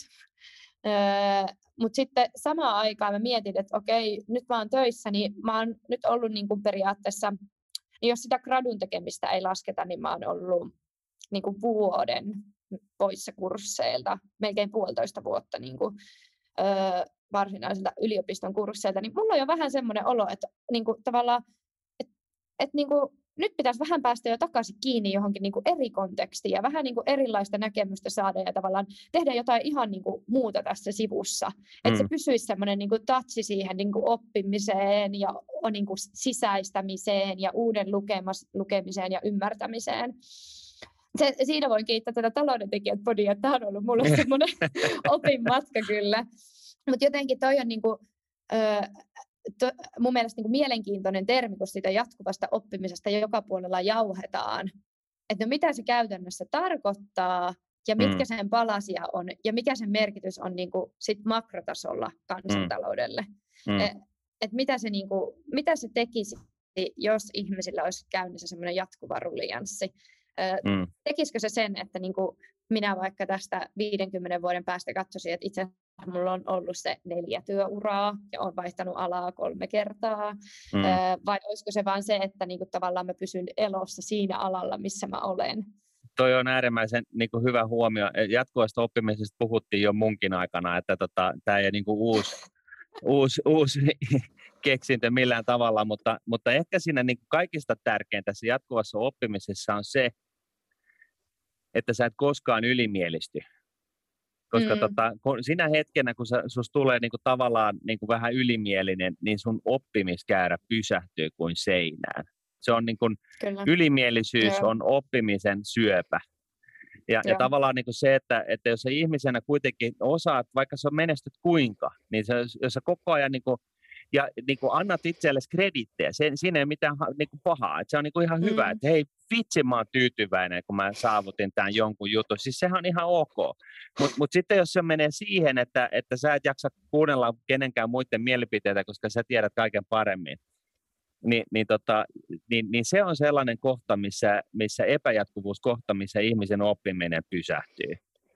Öö, Mutta sitten samaan aikaan mä mietin, että okei, nyt mä oon töissä, niin mä oon nyt ollut niin kuin periaatteessa, niin jos sitä gradun tekemistä ei lasketa, niin mä oon ollut niin kuin vuoden poissa kursseilta, melkein puolitoista vuotta niin kuin, öö, varsinaisilta yliopiston kursseilta, niin mulla on jo vähän semmoinen olo, että niin kuin, tavallaan, että, että niin kuin, nyt pitäisi vähän päästä jo takaisin kiinni johonkin niin kuin eri kontekstiin ja vähän niin kuin erilaista näkemystä saada ja tavallaan tehdä jotain ihan niin kuin muuta tässä sivussa. Mm. Että se pysyisi semmoinen niin touchi siihen niin kuin oppimiseen ja niin kuin sisäistämiseen ja uuden lukemas, lukemiseen ja ymmärtämiseen. Se, siinä voin kiittää tätä talouden tekijät podia, tämä on ollut mulle [laughs] semmoinen opin matka kyllä. Mutta jotenkin toi on niin kuin, to, mun mielestä niin kuin mielenkiintoinen termi, kun sitä jatkuvasta oppimisesta joka puolella jauhetaan. Että no mitä se käytännössä tarkoittaa ja mitkä mm. sen palasia on ja mikä sen merkitys on niin kuin sit makrotasolla kansantaloudelle. Mm. Et, et mitä, se niin kuin, mitä se tekisi, jos ihmisillä olisi käynnissä semmoinen jatkuva rullianssi. Mm. Tekisikö se sen, että niin kuin minä vaikka tästä 50 vuoden päästä katsoisin, että itse mulla on ollut se neljä työuraa ja on vaihtanut alaa kolme kertaa, mm. vai olisiko se vain se, että niinku tavallaan mä pysyn elossa siinä alalla, missä mä olen? Toi on äärimmäisen niin kuin hyvä huomio. E, jatkuvasta oppimisesta puhuttiin jo munkin aikana, että tota, tämä ei niin kuin uusi, [laughs] uusi, uusi keksintö millään tavalla, mutta, mutta ehkä siinä niin kuin kaikista tärkeintä tässä jatkuvassa oppimisessa on se, että sä et koskaan ylimielisty. Koska mm. tota, kun sinä hetkenä, kun sinusta tulee niinku tavallaan niinku vähän ylimielinen, niin sun oppimiskäärä pysähtyy kuin seinään. Se on niinku, ylimielisyys Joo. on oppimisen syöpä. Ja, ja tavallaan niin kuin se, että, että jos sä ihmisenä kuitenkin osaat, vaikka sä menestyt kuinka, niin se, jos sä koko ajan niin kuin ja niin kuin annat itsellesi kredittejä. Se, siinä ei ole mitään niin kuin pahaa. Että se on niin kuin ihan mm. hyvä, että hei, vitsi mä oon tyytyväinen, kun mä saavutin tämän jonkun jutun. Siis sehän on ihan ok. Mutta mut sitten jos se menee siihen, että, että sä et jaksa kuunnella kenenkään muiden mielipiteitä, koska sä tiedät kaiken paremmin, niin, niin, tota, niin, niin se on sellainen kohta, missä, missä epäjatkuvuuskohta, missä ihmisen oppiminen pysähtyy.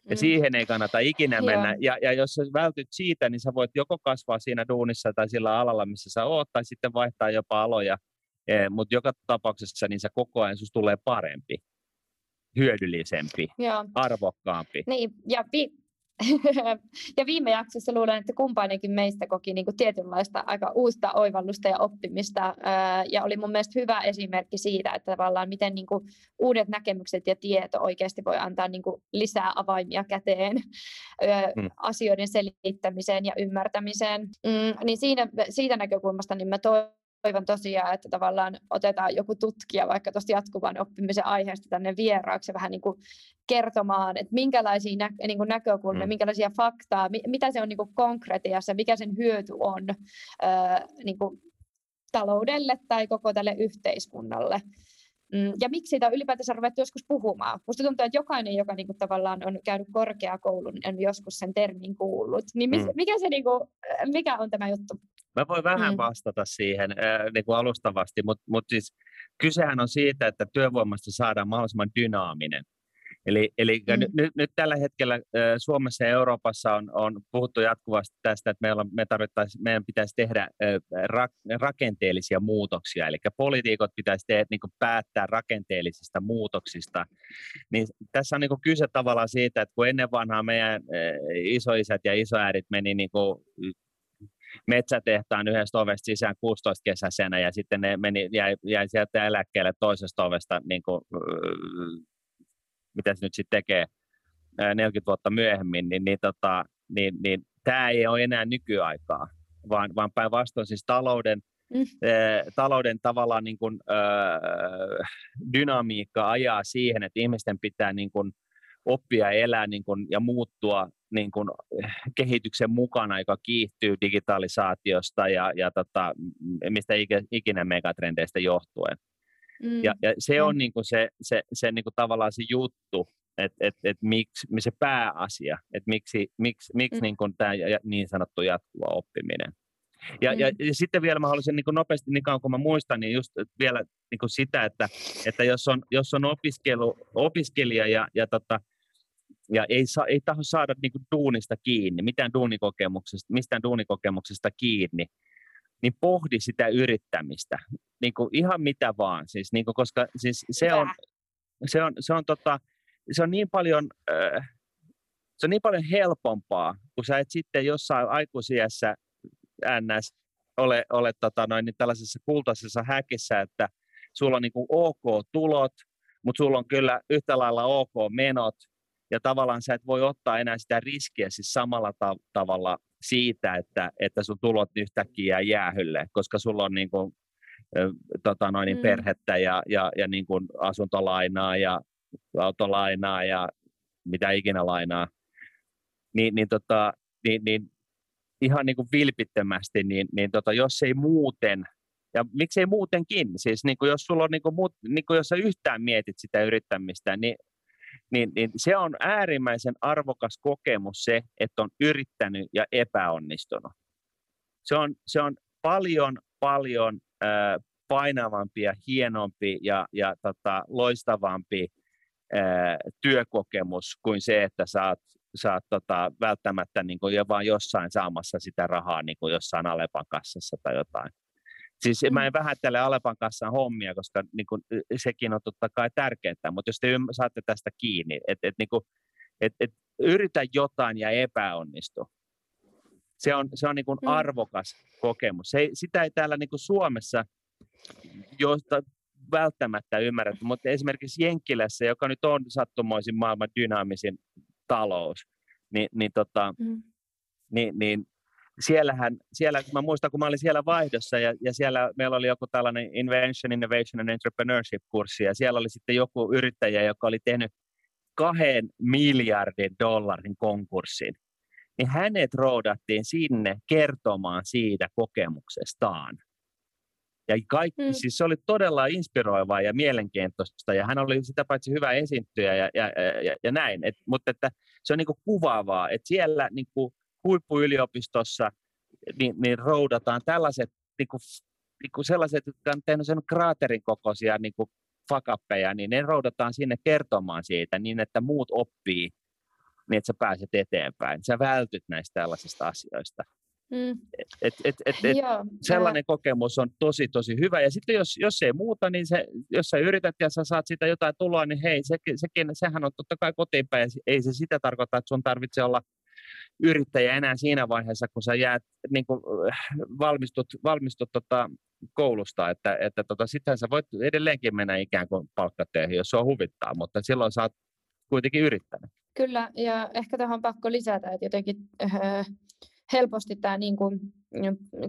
Ja mm. siihen ei kannata ikinä mennä. Ja, ja jos sä vältyt siitä, niin sä voit joko kasvaa siinä duunissa tai sillä alalla, missä sä oot, tai sitten vaihtaa jopa aloja. E, Mutta joka tapauksessa niin sä koko ajan tulee parempi, hyödyllisempi, Joo. arvokkaampi. Niin, ja vi- [laughs] ja viime jaksossa luulen, että kumpainenkin meistä koki niin kuin tietynlaista aika uusta oivallusta ja oppimista. Ja oli mun mielestä hyvä esimerkki siitä, että tavallaan miten niin kuin uudet näkemykset ja tieto oikeasti voi antaa niin kuin lisää avaimia käteen mm. asioiden selittämiseen ja ymmärtämiseen. Mm, niin siinä, siitä näkökulmasta niin mä toivon, toivon tosiaan, että tavallaan otetaan joku tutkija vaikka tuosta jatkuvan oppimisen aiheesta tänne vieraaksi vähän niin kuin kertomaan, että minkälaisia nä- niin kuin näkökulmia, mm. minkälaisia faktaa, mi- mitä se on niin kuin konkretiassa, mikä sen hyöty on öö, niin kuin taloudelle tai koko tälle yhteiskunnalle. Mm, ja miksi siitä on ylipäätänsä ruvettu joskus puhumaan? Minusta tuntuu, että jokainen, joka niinku tavallaan on käynyt korkeakoulun, on joskus sen termin kuullut. Niin mis, mm. mikä, se, niinku, mikä on tämä juttu? Mä voin vähän mm. vastata siihen äh, niin kuin alustavasti, mutta mut siis kysehän on siitä, että työvoimasta saadaan mahdollisimman dynaaminen. Eli, eli mm. nyt, nyt tällä hetkellä äh, Suomessa ja Euroopassa on, on puhuttu jatkuvasti tästä, että meillä, me meidän pitäisi tehdä äh, ra, rakenteellisia muutoksia, eli poliitikot pitäisi tehdä, niin kuin päättää rakenteellisista muutoksista. Niin tässä on niin kuin kyse tavallaan siitä, että kun ennen vanhaa meidän äh, isoisät ja isoäidit meni niin kuin metsätehtaan yhdestä ovesta sisään 16 kesäisenä ja sitten ne meni, jäi, jäi sieltä eläkkeelle toisesta ovesta, niin kuin, mitä se nyt sitten tekee 40 vuotta myöhemmin, niin, niin, tota, niin, niin tämä ei ole enää nykyaikaa, vaan, vaan päinvastoin siis talouden, Mm. talouden tavallaan niin kuin, dynamiikka ajaa siihen, että ihmisten pitää niin kuin, oppia elää niin kuin, ja muuttua niin kuin, kehityksen mukana, joka kiihtyy digitalisaatiosta ja, ja tota, mistä ikinä megatrendeistä johtuen. Mm. Ja, ja se on niin kuin se, se, se niin kuin tavallaan se juttu, että et, et miksi se pääasia, että miksi, miksi, miksi mm. niin kuin tämä niin sanottu jatkuva oppiminen. Ja, mm. ja, ja sitten vielä mä haluaisin niin kuin nopeasti, niin kauan kuin mä muistan, niin just vielä niin kuin sitä, että, että jos on, jos on opiskelu, opiskelija ja, ja, tota, ja ei, saa, ei taho saada niin kuin duunista kiinni, mitään duunikokemuksesta, mistään duunikokemuksesta kiinni, niin pohdi sitä yrittämistä, niin kuin ihan mitä vaan, siis, niin kuin, koska siis se, on, se, on, se, on, tota, se on niin paljon... Äh, se on niin paljon helpompaa, kun sä et sitten jossain aikuisiässä ns. ole, ole tota noin, niin tällaisessa kultaisessa häkissä, että sulla on niin kuin ok tulot, mutta sulla on kyllä yhtä lailla ok menot, ja tavallaan sä et voi ottaa enää sitä riskiä siis samalla ta- tavalla siitä, että, että sun tulot yhtäkkiä jää jäähylle, koska sulla on niin kuin, tota noin, niin mm. perhettä ja, ja, ja niin kuin asuntolainaa ja autolainaa ja mitä ikinä lainaa, niin, niin, tota, niin, niin ihan niin kuin vilpittömästi, niin, niin tota, jos ei muuten, ja miksei muutenkin, siis niin kuin jos sulla on niin kuin muut, niin kuin jos sä yhtään mietit sitä yrittämistä, niin, niin, niin se on äärimmäisen arvokas kokemus se, että on yrittänyt ja epäonnistunut. Se on, se on paljon, paljon äh, painavampi ja hienompi ja, ja tota, loistavampi äh, työkokemus kuin se, että saat oot tota, välttämättä niin kuin jo vaan jossain saamassa sitä rahaa niin kuin jossain Alepan kassassa tai jotain. Siis mm. mä en vähättele Alepan kassan hommia, koska niin kuin, sekin on totta kai tärkeää, mutta jos te saatte tästä kiinni, että et, niin et, et, yritä jotain ja epäonnistu. Se on, se on niin kuin mm. arvokas kokemus. Se, sitä ei täällä niin kuin Suomessa josta välttämättä ymmärretä, mutta esimerkiksi Jenkkilässä, joka nyt on sattumoisin maailman dynaamisin talous, niin, niin, tota, mm. niin, niin siellähän, siellä, mä muistan, kun mä olin siellä vaihdossa ja, ja siellä meillä oli joku tällainen Invention, Innovation and Entrepreneurship-kurssi ja siellä oli sitten joku yrittäjä, joka oli tehnyt kahden miljardin dollarin konkurssin. Niin hänet roudattiin sinne kertomaan siitä kokemuksestaan. Ja kaikki, mm. siis se oli todella inspiroivaa ja mielenkiintoista, ja hän oli sitä paitsi hyvä esiintyjä ja, ja, ja, ja näin, Et, mutta että se on niin kuvaavaa, että siellä niin kuin huippuyliopistossa niin, niin roudataan tällaiset, niin kuin, niin kuin sellaiset, jotka on tehnyt sen kraaterin kokoisia niin kuin fakappeja, niin ne roudataan sinne kertomaan siitä niin, että muut oppii, niin että sä pääset eteenpäin. Sä vältyt näistä tällaisista asioista. Mm. Et, et, et, et, Joo, sellainen mä... kokemus on tosi, tosi hyvä. Ja sitten jos, jos ei muuta, niin se, jos sä yrität ja sä saat sitä jotain tuloa, niin hei, se, sekin, sehän on totta kai kotiinpäin. Ei se sitä tarkoita, että sun tarvitsee olla yrittäjä enää siinä vaiheessa, kun sä jäät, niin kuin, valmistut, valmistut tota, koulusta, että, että tota, sittenhän sä voit edelleenkin mennä ikään kuin palkkatöihin, jos on huvittaa, mutta silloin sä oot kuitenkin yrittänyt. Kyllä, ja ehkä tähän on pakko lisätä, että jotenkin äh, helposti tämä, niin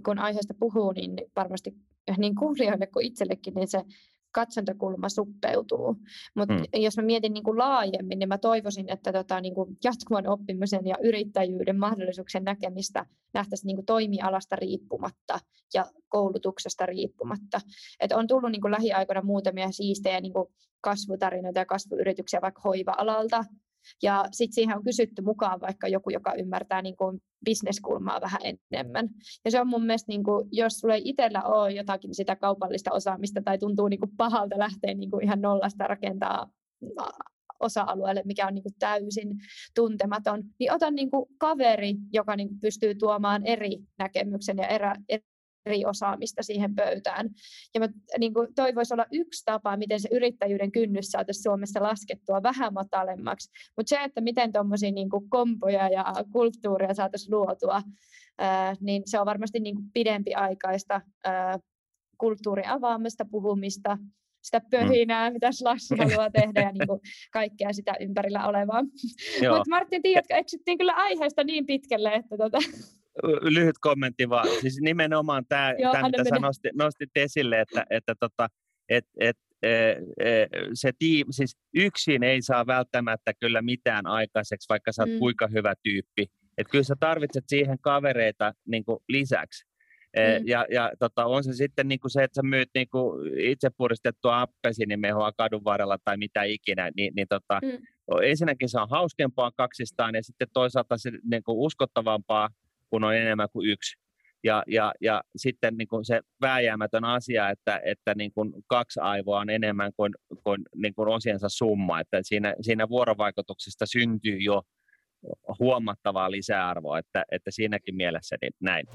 kun aiheesta puhuu, niin varmasti niin kuulijoille kuin itsellekin, niin se katsontakulma suppeutuu. Mutta mm. jos mä mietin niin kuin laajemmin, niin mä toivoisin, että tota, niin kuin jatkuvan oppimisen ja yrittäjyyden mahdollisuuksien näkemistä nähtäisiin niin kuin toimialasta riippumatta ja koulutuksesta riippumatta. Et on tullut niin kuin lähiaikoina muutamia siistejä niin kuin kasvutarinoita ja kasvuyrityksiä vaikka hoiva-alalta, ja sitten siihen on kysytty mukaan vaikka joku, joka ymmärtää niin kuin bisneskulmaa vähän enemmän. Ja se on mun mielestä, niin kuin, jos sulla ei itsellä ole jotakin sitä kaupallista osaamista tai tuntuu niin kuin pahalta lähteä niin kuin ihan nollasta rakentaa osa-alueelle, mikä on niin kuin täysin tuntematon, niin ota niin kuin kaveri, joka niin kuin pystyy tuomaan eri näkemyksen ja erä, eri osaamista siihen pöytään. Ja mä niin kuin, toi voisi olla yksi tapa, miten se yrittäjyyden kynnys saataisiin Suomessa laskettua vähän matalemmaksi. Mutta se, että miten tuommoisia niin kompoja ja kulttuuria saataisiin luotua, ää, niin se on varmasti niin kuin pidempiaikaista ää, kulttuurin avaamista, puhumista, sitä pöhinää, mm. mitä Slash haluaa [laughs] tehdä ja niin kuin kaikkea sitä ympärillä olevaa. Mutta Martin, tiedätkö, eksyttiin kyllä aiheesta niin pitkälle, että tota lyhyt kommentti vaan. Siis nimenomaan tämä, Joo, tämä mitä sä nostit, nostit esille, että, että tota, et, et, se tiim, siis yksin ei saa välttämättä kyllä mitään aikaiseksi, vaikka sä oot mm. kuinka hyvä tyyppi. Että kyllä sä tarvitset siihen kavereita niin lisäksi. Mm. Ja, ja tota, on se sitten niin kuin se, että sä myyt niin kuin itse puristettua appesiinimehua kadun varrella tai mitä ikinä, niin, niin tota, mm. ensinnäkin se on hauskempaa kaksistaan ja sitten toisaalta se niin kuin uskottavampaa, kun on enemmän kuin yksi. Ja, ja, ja sitten niin kuin se vääjäämätön asia, että, että niin kuin kaksi aivoa on enemmän kuin, kuin, niin kuin osiensa summa, että siinä, siinä vuorovaikutuksesta syntyy jo huomattavaa lisäarvoa, että, että siinäkin mielessä niin näin.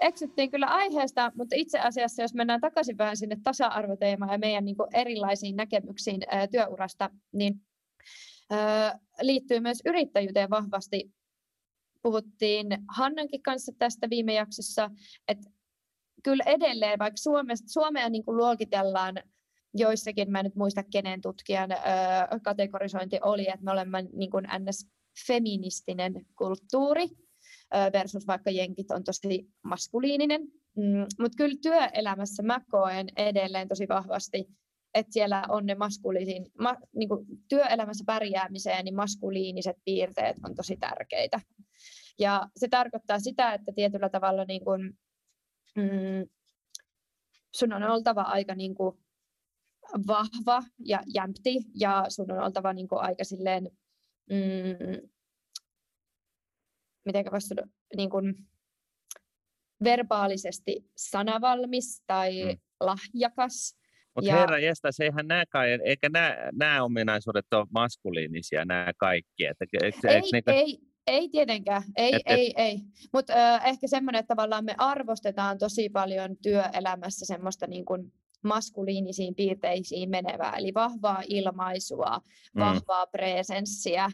Eksyttiin kyllä aiheesta, mutta itse asiassa, jos mennään takaisin vähän sinne tasa-arvoteemaan ja meidän niin kuin erilaisiin näkemyksiin ää, työurasta, niin ää, liittyy myös yrittäjyyteen vahvasti. Puhuttiin Hannankin kanssa tästä viime jaksossa, että kyllä edelleen, vaikka Suomessa, Suomea niin kuin luokitellaan joissakin, mä en nyt muista kenen tutkijan ää, kategorisointi oli, että me olemme niin kuin ns. feministinen kulttuuri, versus vaikka jenkit on tosi maskuliininen. Mm, Mutta kyllä työelämässä mä koen edelleen tosi vahvasti, että siellä on ne maskuliin, ma, niin kuin työelämässä pärjäämiseen, niin maskuliiniset piirteet on tosi tärkeitä. Ja se tarkoittaa sitä, että tietyllä tavalla niin kuin, mm, sun on oltava aika niin kuin vahva ja jämpti ja sun on oltava niin kuin aika silleen, mm, miten voisi niin kuin, verbaalisesti sanavalmis tai mm. lahjakas. Mutta ja... herra jästä, se eihän nämä, eikä nämä, nämä ominaisuudet ole maskuliinisia, nämä kaikki. Että, eikö, ei, eikö niitä... ei, ei tietenkään, ei, et, ei, et... ei. Mutta äh, ehkä semmoinen, että tavallaan me arvostetaan tosi paljon työelämässä semmoista niin kuin maskuliinisiin piirteisiin menevää, eli vahvaa ilmaisua, mm. vahvaa presenssiä,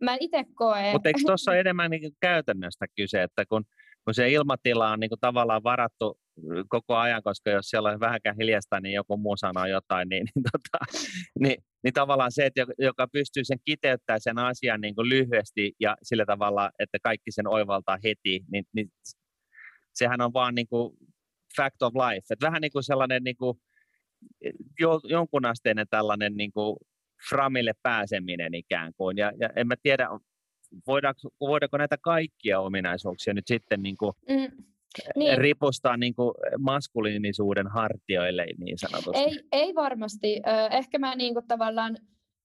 mä itse koen... Mutta eikö tuossa [laughs] enemmän niin käytännöstä kyse, että kun, kun se ilmatila on niin kuin tavallaan varattu koko ajan, koska jos siellä on vähänkään hiljasta, niin joku muu sanoo jotain, niin, niin, tota, [laughs] niin, niin tavallaan se, että joka pystyy sen kiteyttämään sen asian niin kuin lyhyesti ja sillä tavalla, että kaikki sen oivaltaa heti, niin, niin sehän on vaan niin kuin fact of life. Että vähän niin kuin sellainen niin kuin, jo, jonkunasteinen tällainen niin kuin framille pääseminen ikään kuin. Ja, ja en mä tiedä, voidaanko, voidaanko näitä kaikkia ominaisuuksia nyt sitten niin kuin mm. Niin. ripustaa niin kuin maskuliinisuuden hartioille niin sanotusti? Ei, ei varmasti. Ehkä mä niin kuin tavallaan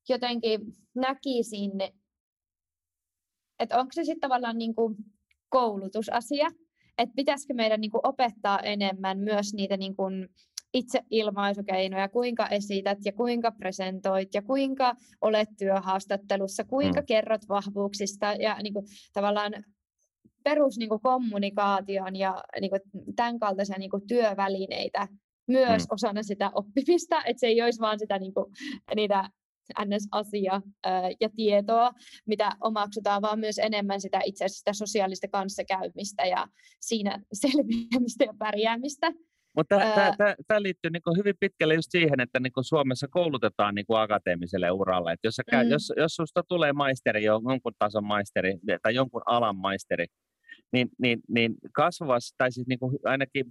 jotenkin näkisin, että onko se sitten tavallaan niin kuin koulutusasia, että pitäisikö meidän niin kuin opettaa enemmän myös niitä niin kuin itseilmaisukeinoja, kuinka esität ja kuinka presentoit ja kuinka olet työhaastattelussa, kuinka mm. kerrot vahvuuksista ja niin kuin, tavallaan perus niin kuin, kommunikaation ja niin kuin, tämän kaltaisia niin kuin, työvälineitä myös mm. osana sitä oppimista, että se ei olisi vaan sitä niin kuin, niitä NS-asia ja tietoa, mitä omaksutaan, vaan myös enemmän sitä itse asiassa sitä sosiaalista kanssakäymistä ja siinä [laughs] selviämistä ja pärjäämistä. Mutta tämä liittyy niinku hyvin pitkälle just siihen, että niinku Suomessa koulutetaan niinku akateemiselle uralle. Et jos, käy, mm. jos, jos susta tulee maisteri, jonkun tason maisteri tai jonkun alan maisteri, niin, niin, niin kasvavassa, tai siis niinku ainakin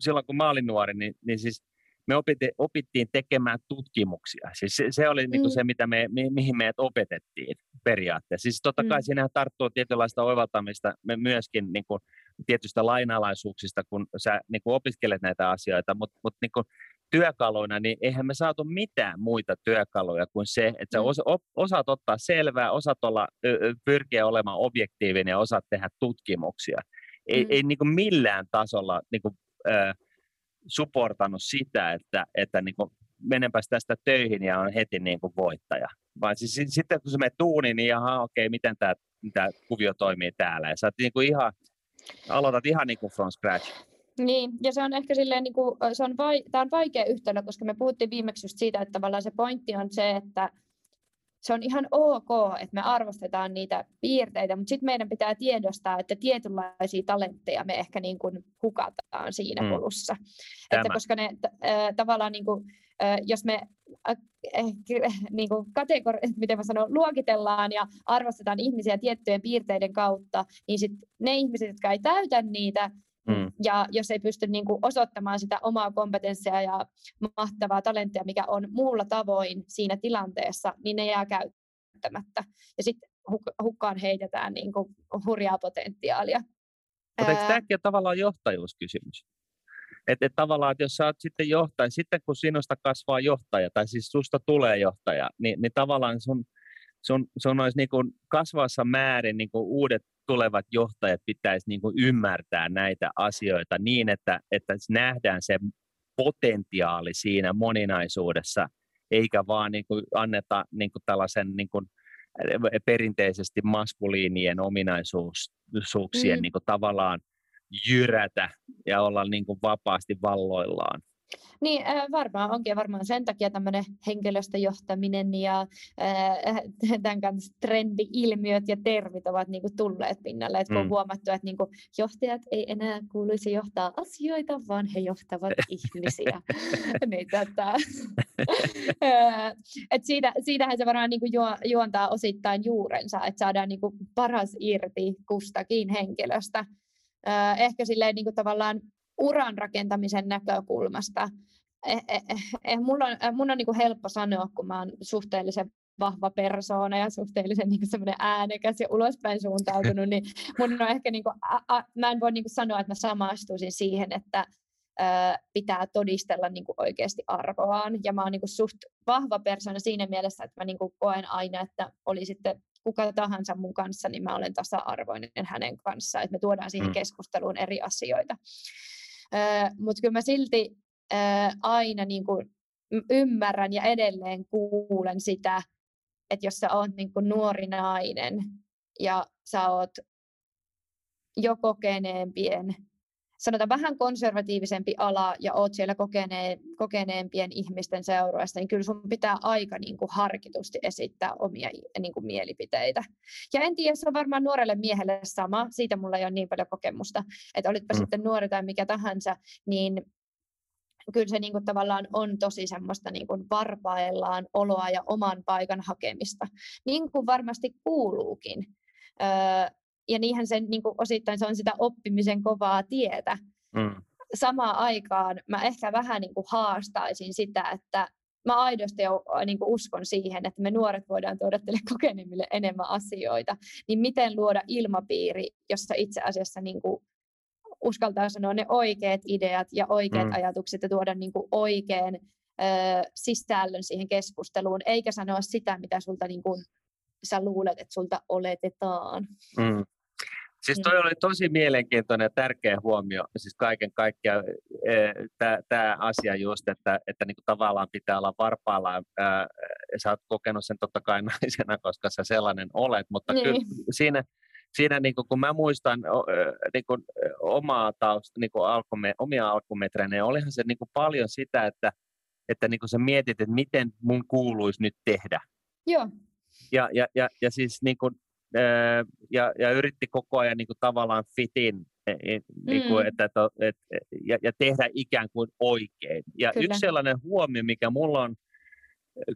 silloin kun mä olin nuori, niin, niin siis me opiti, opittiin tekemään tutkimuksia. Siis se, se oli mm. niin se, mitä me, mi, mihin meidät opetettiin periaatteessa. Siis totta kai mm. siinä tarttuu tietynlaista oivaltamista me myöskin niin kuin, tietystä lainalaisuuksista, kun sä niin kuin opiskelet näitä asioita, mutta mut, niin kuin, työkaluina, niin eihän me saatu mitään muita työkaluja kuin se, että sä mm. osa, osaat ottaa selvää, osaat olla, pyrkiä olemaan objektiivinen ja osaat tehdä tutkimuksia. Ei, mm. ei niin kuin millään tasolla niin kuin, äh, supportannut sitä, että, että niin kuin menenpäs tästä töihin ja on heti niin kuin voittaja. Vaan siis sitten kun se menee tuuniin, niin aha, okei, miten tämä, tämä kuvio toimii täällä. Ja sä oot niin kuin ihan, aloitat ihan niin kuin from scratch. Niin, ja se on ehkä silleen, niin kuin, se on vai, tämä on vaikea yhtälö, koska me puhuttiin viimeksi just siitä, että tavallaan se pointti on se, että se on ihan ok, että me arvostetaan niitä piirteitä, mutta sitten meidän pitää tiedostaa, että tietynlaisia talentteja me ehkä niin kuin hukataan siinä mm. kulussa. Että koska ne t- äh, tavallaan niin kuin, jos me [laughs] niin kuin kategori- [laughs] miten mä sanon, luokitellaan ja arvostetaan ihmisiä tiettyjen piirteiden kautta, niin sit ne ihmiset, jotka ei täytä niitä, Mm. Ja jos ei pysty niin kuin osoittamaan sitä omaa kompetenssia ja mahtavaa talenttia, mikä on muulla tavoin siinä tilanteessa, niin ne jää käyttämättä. Ja sitten hukkaan heitetään niin kuin hurjaa potentiaalia. Mutta eikö tämäkin ole tavallaan johtajuuskysymys? Että et tavallaan, että jos sä oot sitten johtaja, sitten kun sinusta kasvaa johtaja, tai siis susta tulee johtaja, niin, niin tavallaan sun, sun, sun olisi niin kuin kasvassa määrin niin kuin uudet tulevat johtajat pitäisi niin kuin ymmärtää näitä asioita niin, että, että nähdään se potentiaali siinä moninaisuudessa, eikä vaan niin kuin anneta niin kuin tällaisen niin kuin perinteisesti maskuliinien ominaisuuksien mm. niin kuin tavallaan jyrätä ja olla niin kuin vapaasti valloillaan. Niin, äh, varmaan onkin varmaan sen takia tämmöinen henkilöstöjohtaminen ja äh, [laughs] tämän kanssa trendi-ilmiöt ja termit ovat niin kuin tulleet pinnalle. Et kun mm. on huomattu, että niin kuin johtajat ei enää kuuluisi johtaa asioita, vaan he johtavat [laughs] ihmisiä. [laughs] niin, tota, et siitä, siitähän se varmaan niin kuin juontaa osittain juurensa, että saadaan niin kuin paras irti kustakin henkilöstä. Ehkä silleen niin kuin tavallaan uran rakentamisen näkökulmasta. Eh, eh, eh, eh mulla on, mun on niin kuin helppo sanoa, kun mä oon suhteellisen vahva persoona ja suhteellisen niin semmoinen äänekäs ja ulospäin suuntautunut, niin mun on ehkä, niin kuin, a, a, mä en voi niin kuin sanoa, että mä samaistuisin siihen, että ö, pitää todistella niin kuin oikeasti arvoaan. Ja mä oon niin kuin suht vahva persoona siinä mielessä, että mä niin kuin koen aina, että oli sitten kuka tahansa mun kanssa, niin mä olen tasa-arvoinen hänen kanssaan, että me tuodaan siihen mm. keskusteluun eri asioita. Mutta kyllä mä silti aina niin kuin ymmärrän ja edelleen kuulen sitä, että jos sä oot niin kuin nuori nainen ja sä oot jo kokeneempien sanotaan vähän konservatiivisempi ala ja oot siellä kokeneen, kokeneempien ihmisten seurueessa, niin kyllä sun pitää aika niin kuin harkitusti esittää omia niin kuin mielipiteitä. Ja en tiedä, se on varmaan nuorelle miehelle sama, siitä mulla ei ole niin paljon kokemusta, että olitpa mm. sitten nuori tai mikä tahansa, niin kyllä se niin kuin tavallaan on tosi semmoista niin kuin varpaillaan oloa ja oman paikan hakemista, niin kuin varmasti kuuluukin. Öö, ja niinhän se niin kuin osittain se on sitä oppimisen kovaa tietä. Mm. Samaan aikaan mä ehkä vähän niin kuin haastaisin sitä, että mä aidosti jo, niin kuin uskon siihen, että me nuoret voidaan tuoda teille [laughs] kokeneemmille enemmän asioita, niin miten luoda ilmapiiri, jossa itse asiassa niin kuin uskaltaa sanoa ne oikeat ideat ja oikeat mm. ajatukset ja tuoda niin kuin oikean ö, sisällön siihen keskusteluun, eikä sanoa sitä, mitä sulta niin kuin, sä luulet, että sulta oletetaan. Mm. Siis toi oli tosi mielenkiintoinen ja tärkeä huomio, siis kaiken kaikkiaan e, tämä asia just, että, että niinku tavallaan pitää olla varpaalla. Ää, sä oot kokenut sen totta kai [laughs] naisena, koska sä sellainen olet, mutta niin. kyllä siinä, siinä niinku, kun mä muistan niinku, omaa tausta, niinku alkume, omia alkumetrejä, niin olihan se niinku paljon sitä, että, että niinku sä mietit, että miten mun kuuluisi nyt tehdä. Joo. Ja, ja, ja, ja siis niin kuin, ja, ja yritti koko ajan niin kuin tavallaan fitin, e, e, niin kuin, mm. että, et, ja, ja tehdä ikään kuin oikein. Ja Kyllä. yksi sellainen huomio, mikä mulla on,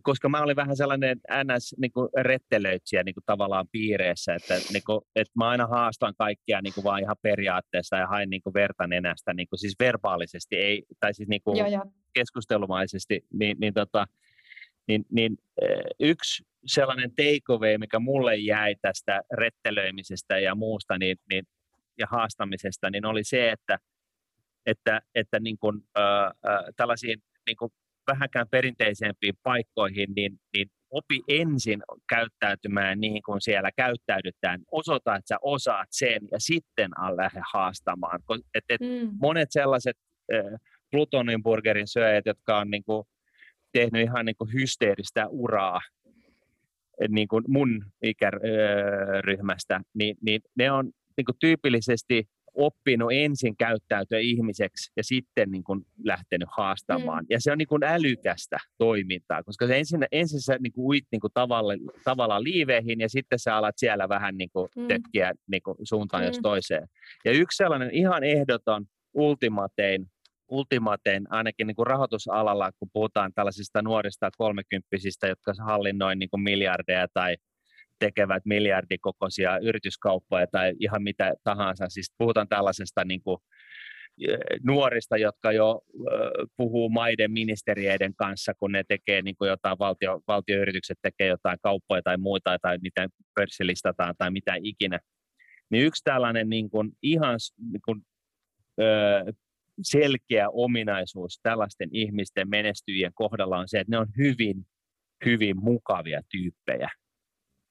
koska mä olin vähän sellainen ns. Niin kuin rettelöitsijä niin kuin tavallaan piireissä, että, niin kuin, että mä aina haastan kaikkia niin kuin vaan ihan periaatteessa ja hain niin kuin verta nenästä, niin kuin siis verbaalisesti, ei, tai siis niin kuin joo, joo. keskustelumaisesti, niin, niin, tota, niin, niin yksi sellainen takeaway, mikä mulle jäi tästä rettelöimisestä ja muusta niin, niin, ja haastamisesta, niin oli se, että, että, että niin kuin, äh, tällaisiin niin kuin vähänkään perinteisempiin paikkoihin, niin, niin opi ensin käyttäytymään niin kuin siellä käyttäydytään, osoita, että sä osaat sen ja sitten lähde haastamaan. Et, et mm. Monet sellaiset äh, Plutonin burgerin syöjät, jotka on niin kuin, tehnyt ihan niin kuin hysteeristä uraa niin kuin mun ikäryhmästä, niin, niin ne on niin kuin tyypillisesti oppinut ensin käyttäytyä ihmiseksi ja sitten niin kuin lähtenyt haastamaan. Mm. Ja se on niin kuin älykästä toimintaa, koska se ensin, ensin sä niin kuin uit niin kuin tavalla, tavallaan liiveihin ja sitten sä alat siellä vähän niin kuin mm. niin kuin suuntaan mm. jos toiseen. Ja yksi sellainen ihan ehdoton ultimatein ultimaatein ainakin niin kuin rahoitusalalla, kun puhutaan tällaisista nuorista kolmekymppisistä, jotka hallinnoi niin kuin miljardeja tai tekevät miljardikokoisia yrityskauppoja tai ihan mitä tahansa. Siis puhutaan tällaisesta niin kuin nuorista, jotka jo puhuu maiden ministerieiden kanssa, kun ne tekee niin kuin jotain, valtio, valtioyritykset tekee jotain kauppoja tai muita, tai mitä pörssilistataan tai mitä ikinä. Niin yksi tällainen niin kuin ihan niin kuin, selkeä ominaisuus tällaisten ihmisten menestyjien kohdalla on se, että ne on hyvin, hyvin mukavia tyyppejä.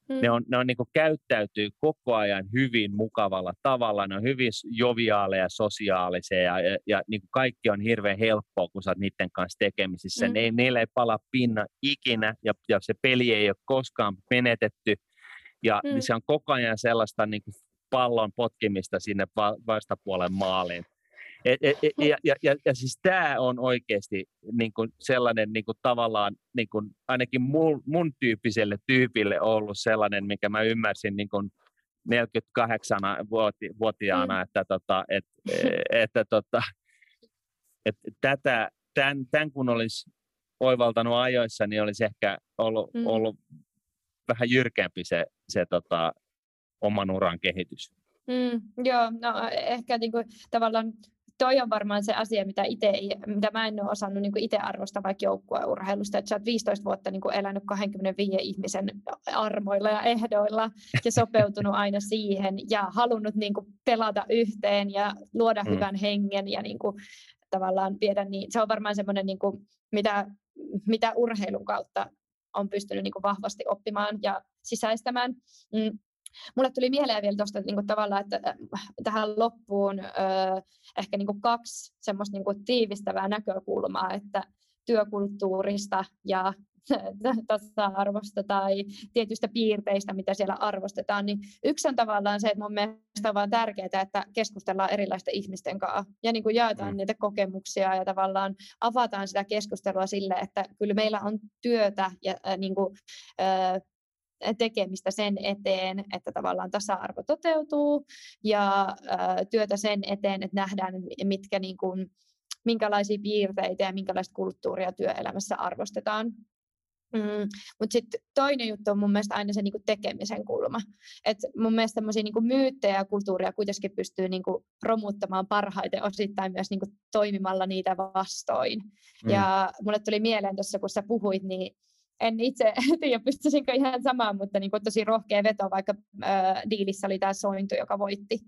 Mm. Ne, on, ne on niin kuin käyttäytyy koko ajan hyvin mukavalla tavalla, ne on hyvin joviaaleja, sosiaalisia ja, ja, ja niin kuin kaikki on hirveän helppoa, kun sä oot niiden kanssa tekemisissä. Mm. Ne, niillä ei pala pinna ikinä ja, ja se peli ei ole koskaan menetetty ja mm. se on koko ajan sellaista niin kuin pallon potkimista sinne va- vastapuolen maaliin. Et, et, et, ja, ja, ja, ja siis tämä on oikeasti niin kuin sellainen niin kuin tavallaan niin kuin ainakin mun, mun tyyppiselle tyypille ollut sellainen, mikä mä ymmärsin niin kuin 48-vuotiaana, mm. että, tota, et, että tota, että tätä, tämän, tämän kun olisi oivaltanut ajoissa, niin olisi ehkä ollut, mm. ollut vähän jyrkempi se, se tota, oman uran kehitys. Mm, joo, no ehkä niin kuin, tavallaan toi on varmaan se asia, mitä, ite, mitä mä en ole osannut niin itse arvostaa vaikka joukkueurheilusta, että sä oot 15 vuotta niin elänyt 25 ihmisen armoilla ja ehdoilla ja sopeutunut [laughs] aina siihen ja halunnut niin pelata yhteen ja luoda mm. hyvän hengen ja niin kuin, tavallaan viedä niin. Se on varmaan semmoinen, niin kuin, mitä, mitä urheilun kautta on pystynyt niin kuin vahvasti oppimaan ja sisäistämään. Mm. Mulle tuli mieleen vielä tuosta niin tavallaan, että äh, tähän loppuun ö, ehkä niin kuin kaksi semmoista niin kuin tiivistävää näkökulmaa, että työkulttuurista ja [laughs] tasa-arvosta tai tietyistä piirteistä, mitä siellä arvostetaan, niin yksi on tavallaan se, että mun mielestä on vaan tärkeää, että keskustellaan erilaisten ihmisten kanssa ja niin kuin jaetaan mm. niitä kokemuksia ja tavallaan avataan sitä keskustelua sille, että kyllä meillä on työtä ja äh, niin kuin, äh, tekemistä sen eteen, että tavallaan tasa-arvo toteutuu ja työtä sen eteen, että nähdään, mitkä niin kuin, minkälaisia piirteitä ja minkälaista kulttuuria työelämässä arvostetaan. Mm, Mutta sitten toinen juttu on mun mielestä aina se niinku tekemisen kulma. Et mun mielestä tämmöisiä niinku myyttejä ja kulttuuria kuitenkin pystyy niinku romuttamaan parhaiten osittain myös niinku toimimalla niitä vastoin. Mm. Ja mulle tuli mieleen tuossa, kun sä puhuit, niin en itse [laughs] tiedä, pystyisinkö ihan samaan, mutta niin kuin tosi rohkea veto, vaikka äh, diilissä oli tämä Sointu, joka voitti.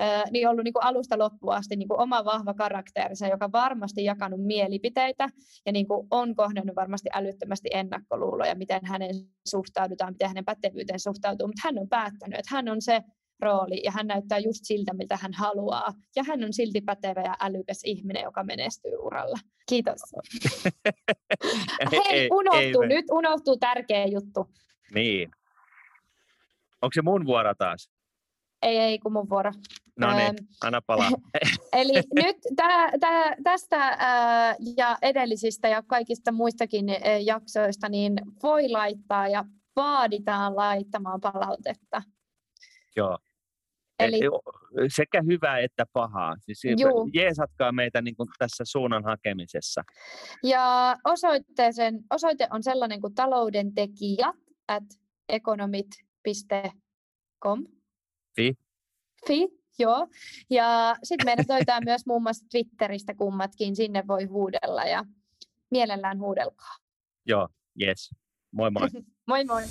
Äh, niin ollut niin kuin alusta loppuun asti niin kuin oma vahva karakteerinsa, joka varmasti jakanut mielipiteitä ja niin kuin on kohdannut varmasti älyttömästi ennakkoluuloja, miten hänen suhtaudutaan, miten hänen pätevyyteen suhtautuu, mutta hän on päättänyt, että hän on se rooli ja hän näyttää just siltä, mitä hän haluaa. Ja hän on silti pätevä ja älykäs ihminen, joka menestyy uralla. Kiitos. [laughs] Hei, unohtuu ei, nyt, unohtuu tärkeä juttu. Niin. Onko se mun vuoro taas? Ei, ei, kun mun vuoro. No niin, anna palaa. [laughs] Eli nyt tä, tä, tästä ää, ja edellisistä ja kaikista muistakin ää, jaksoista niin voi laittaa ja vaaditaan laittamaan palautetta. Joo. E, Eli, sekä hyvää että pahaa. Siis jeesatkaa meitä niin kuin tässä suunnan hakemisessa. Ja osoitteeseen, osoite on sellainen kuin taloudentekijät at economit.com. Fi. Fi, joo. Ja sitten meidän löytää myös muun muassa Twitteristä kummatkin, sinne voi huudella ja mielellään huudelkaa. Joo, yes. Moi moi. [laughs] moi moi.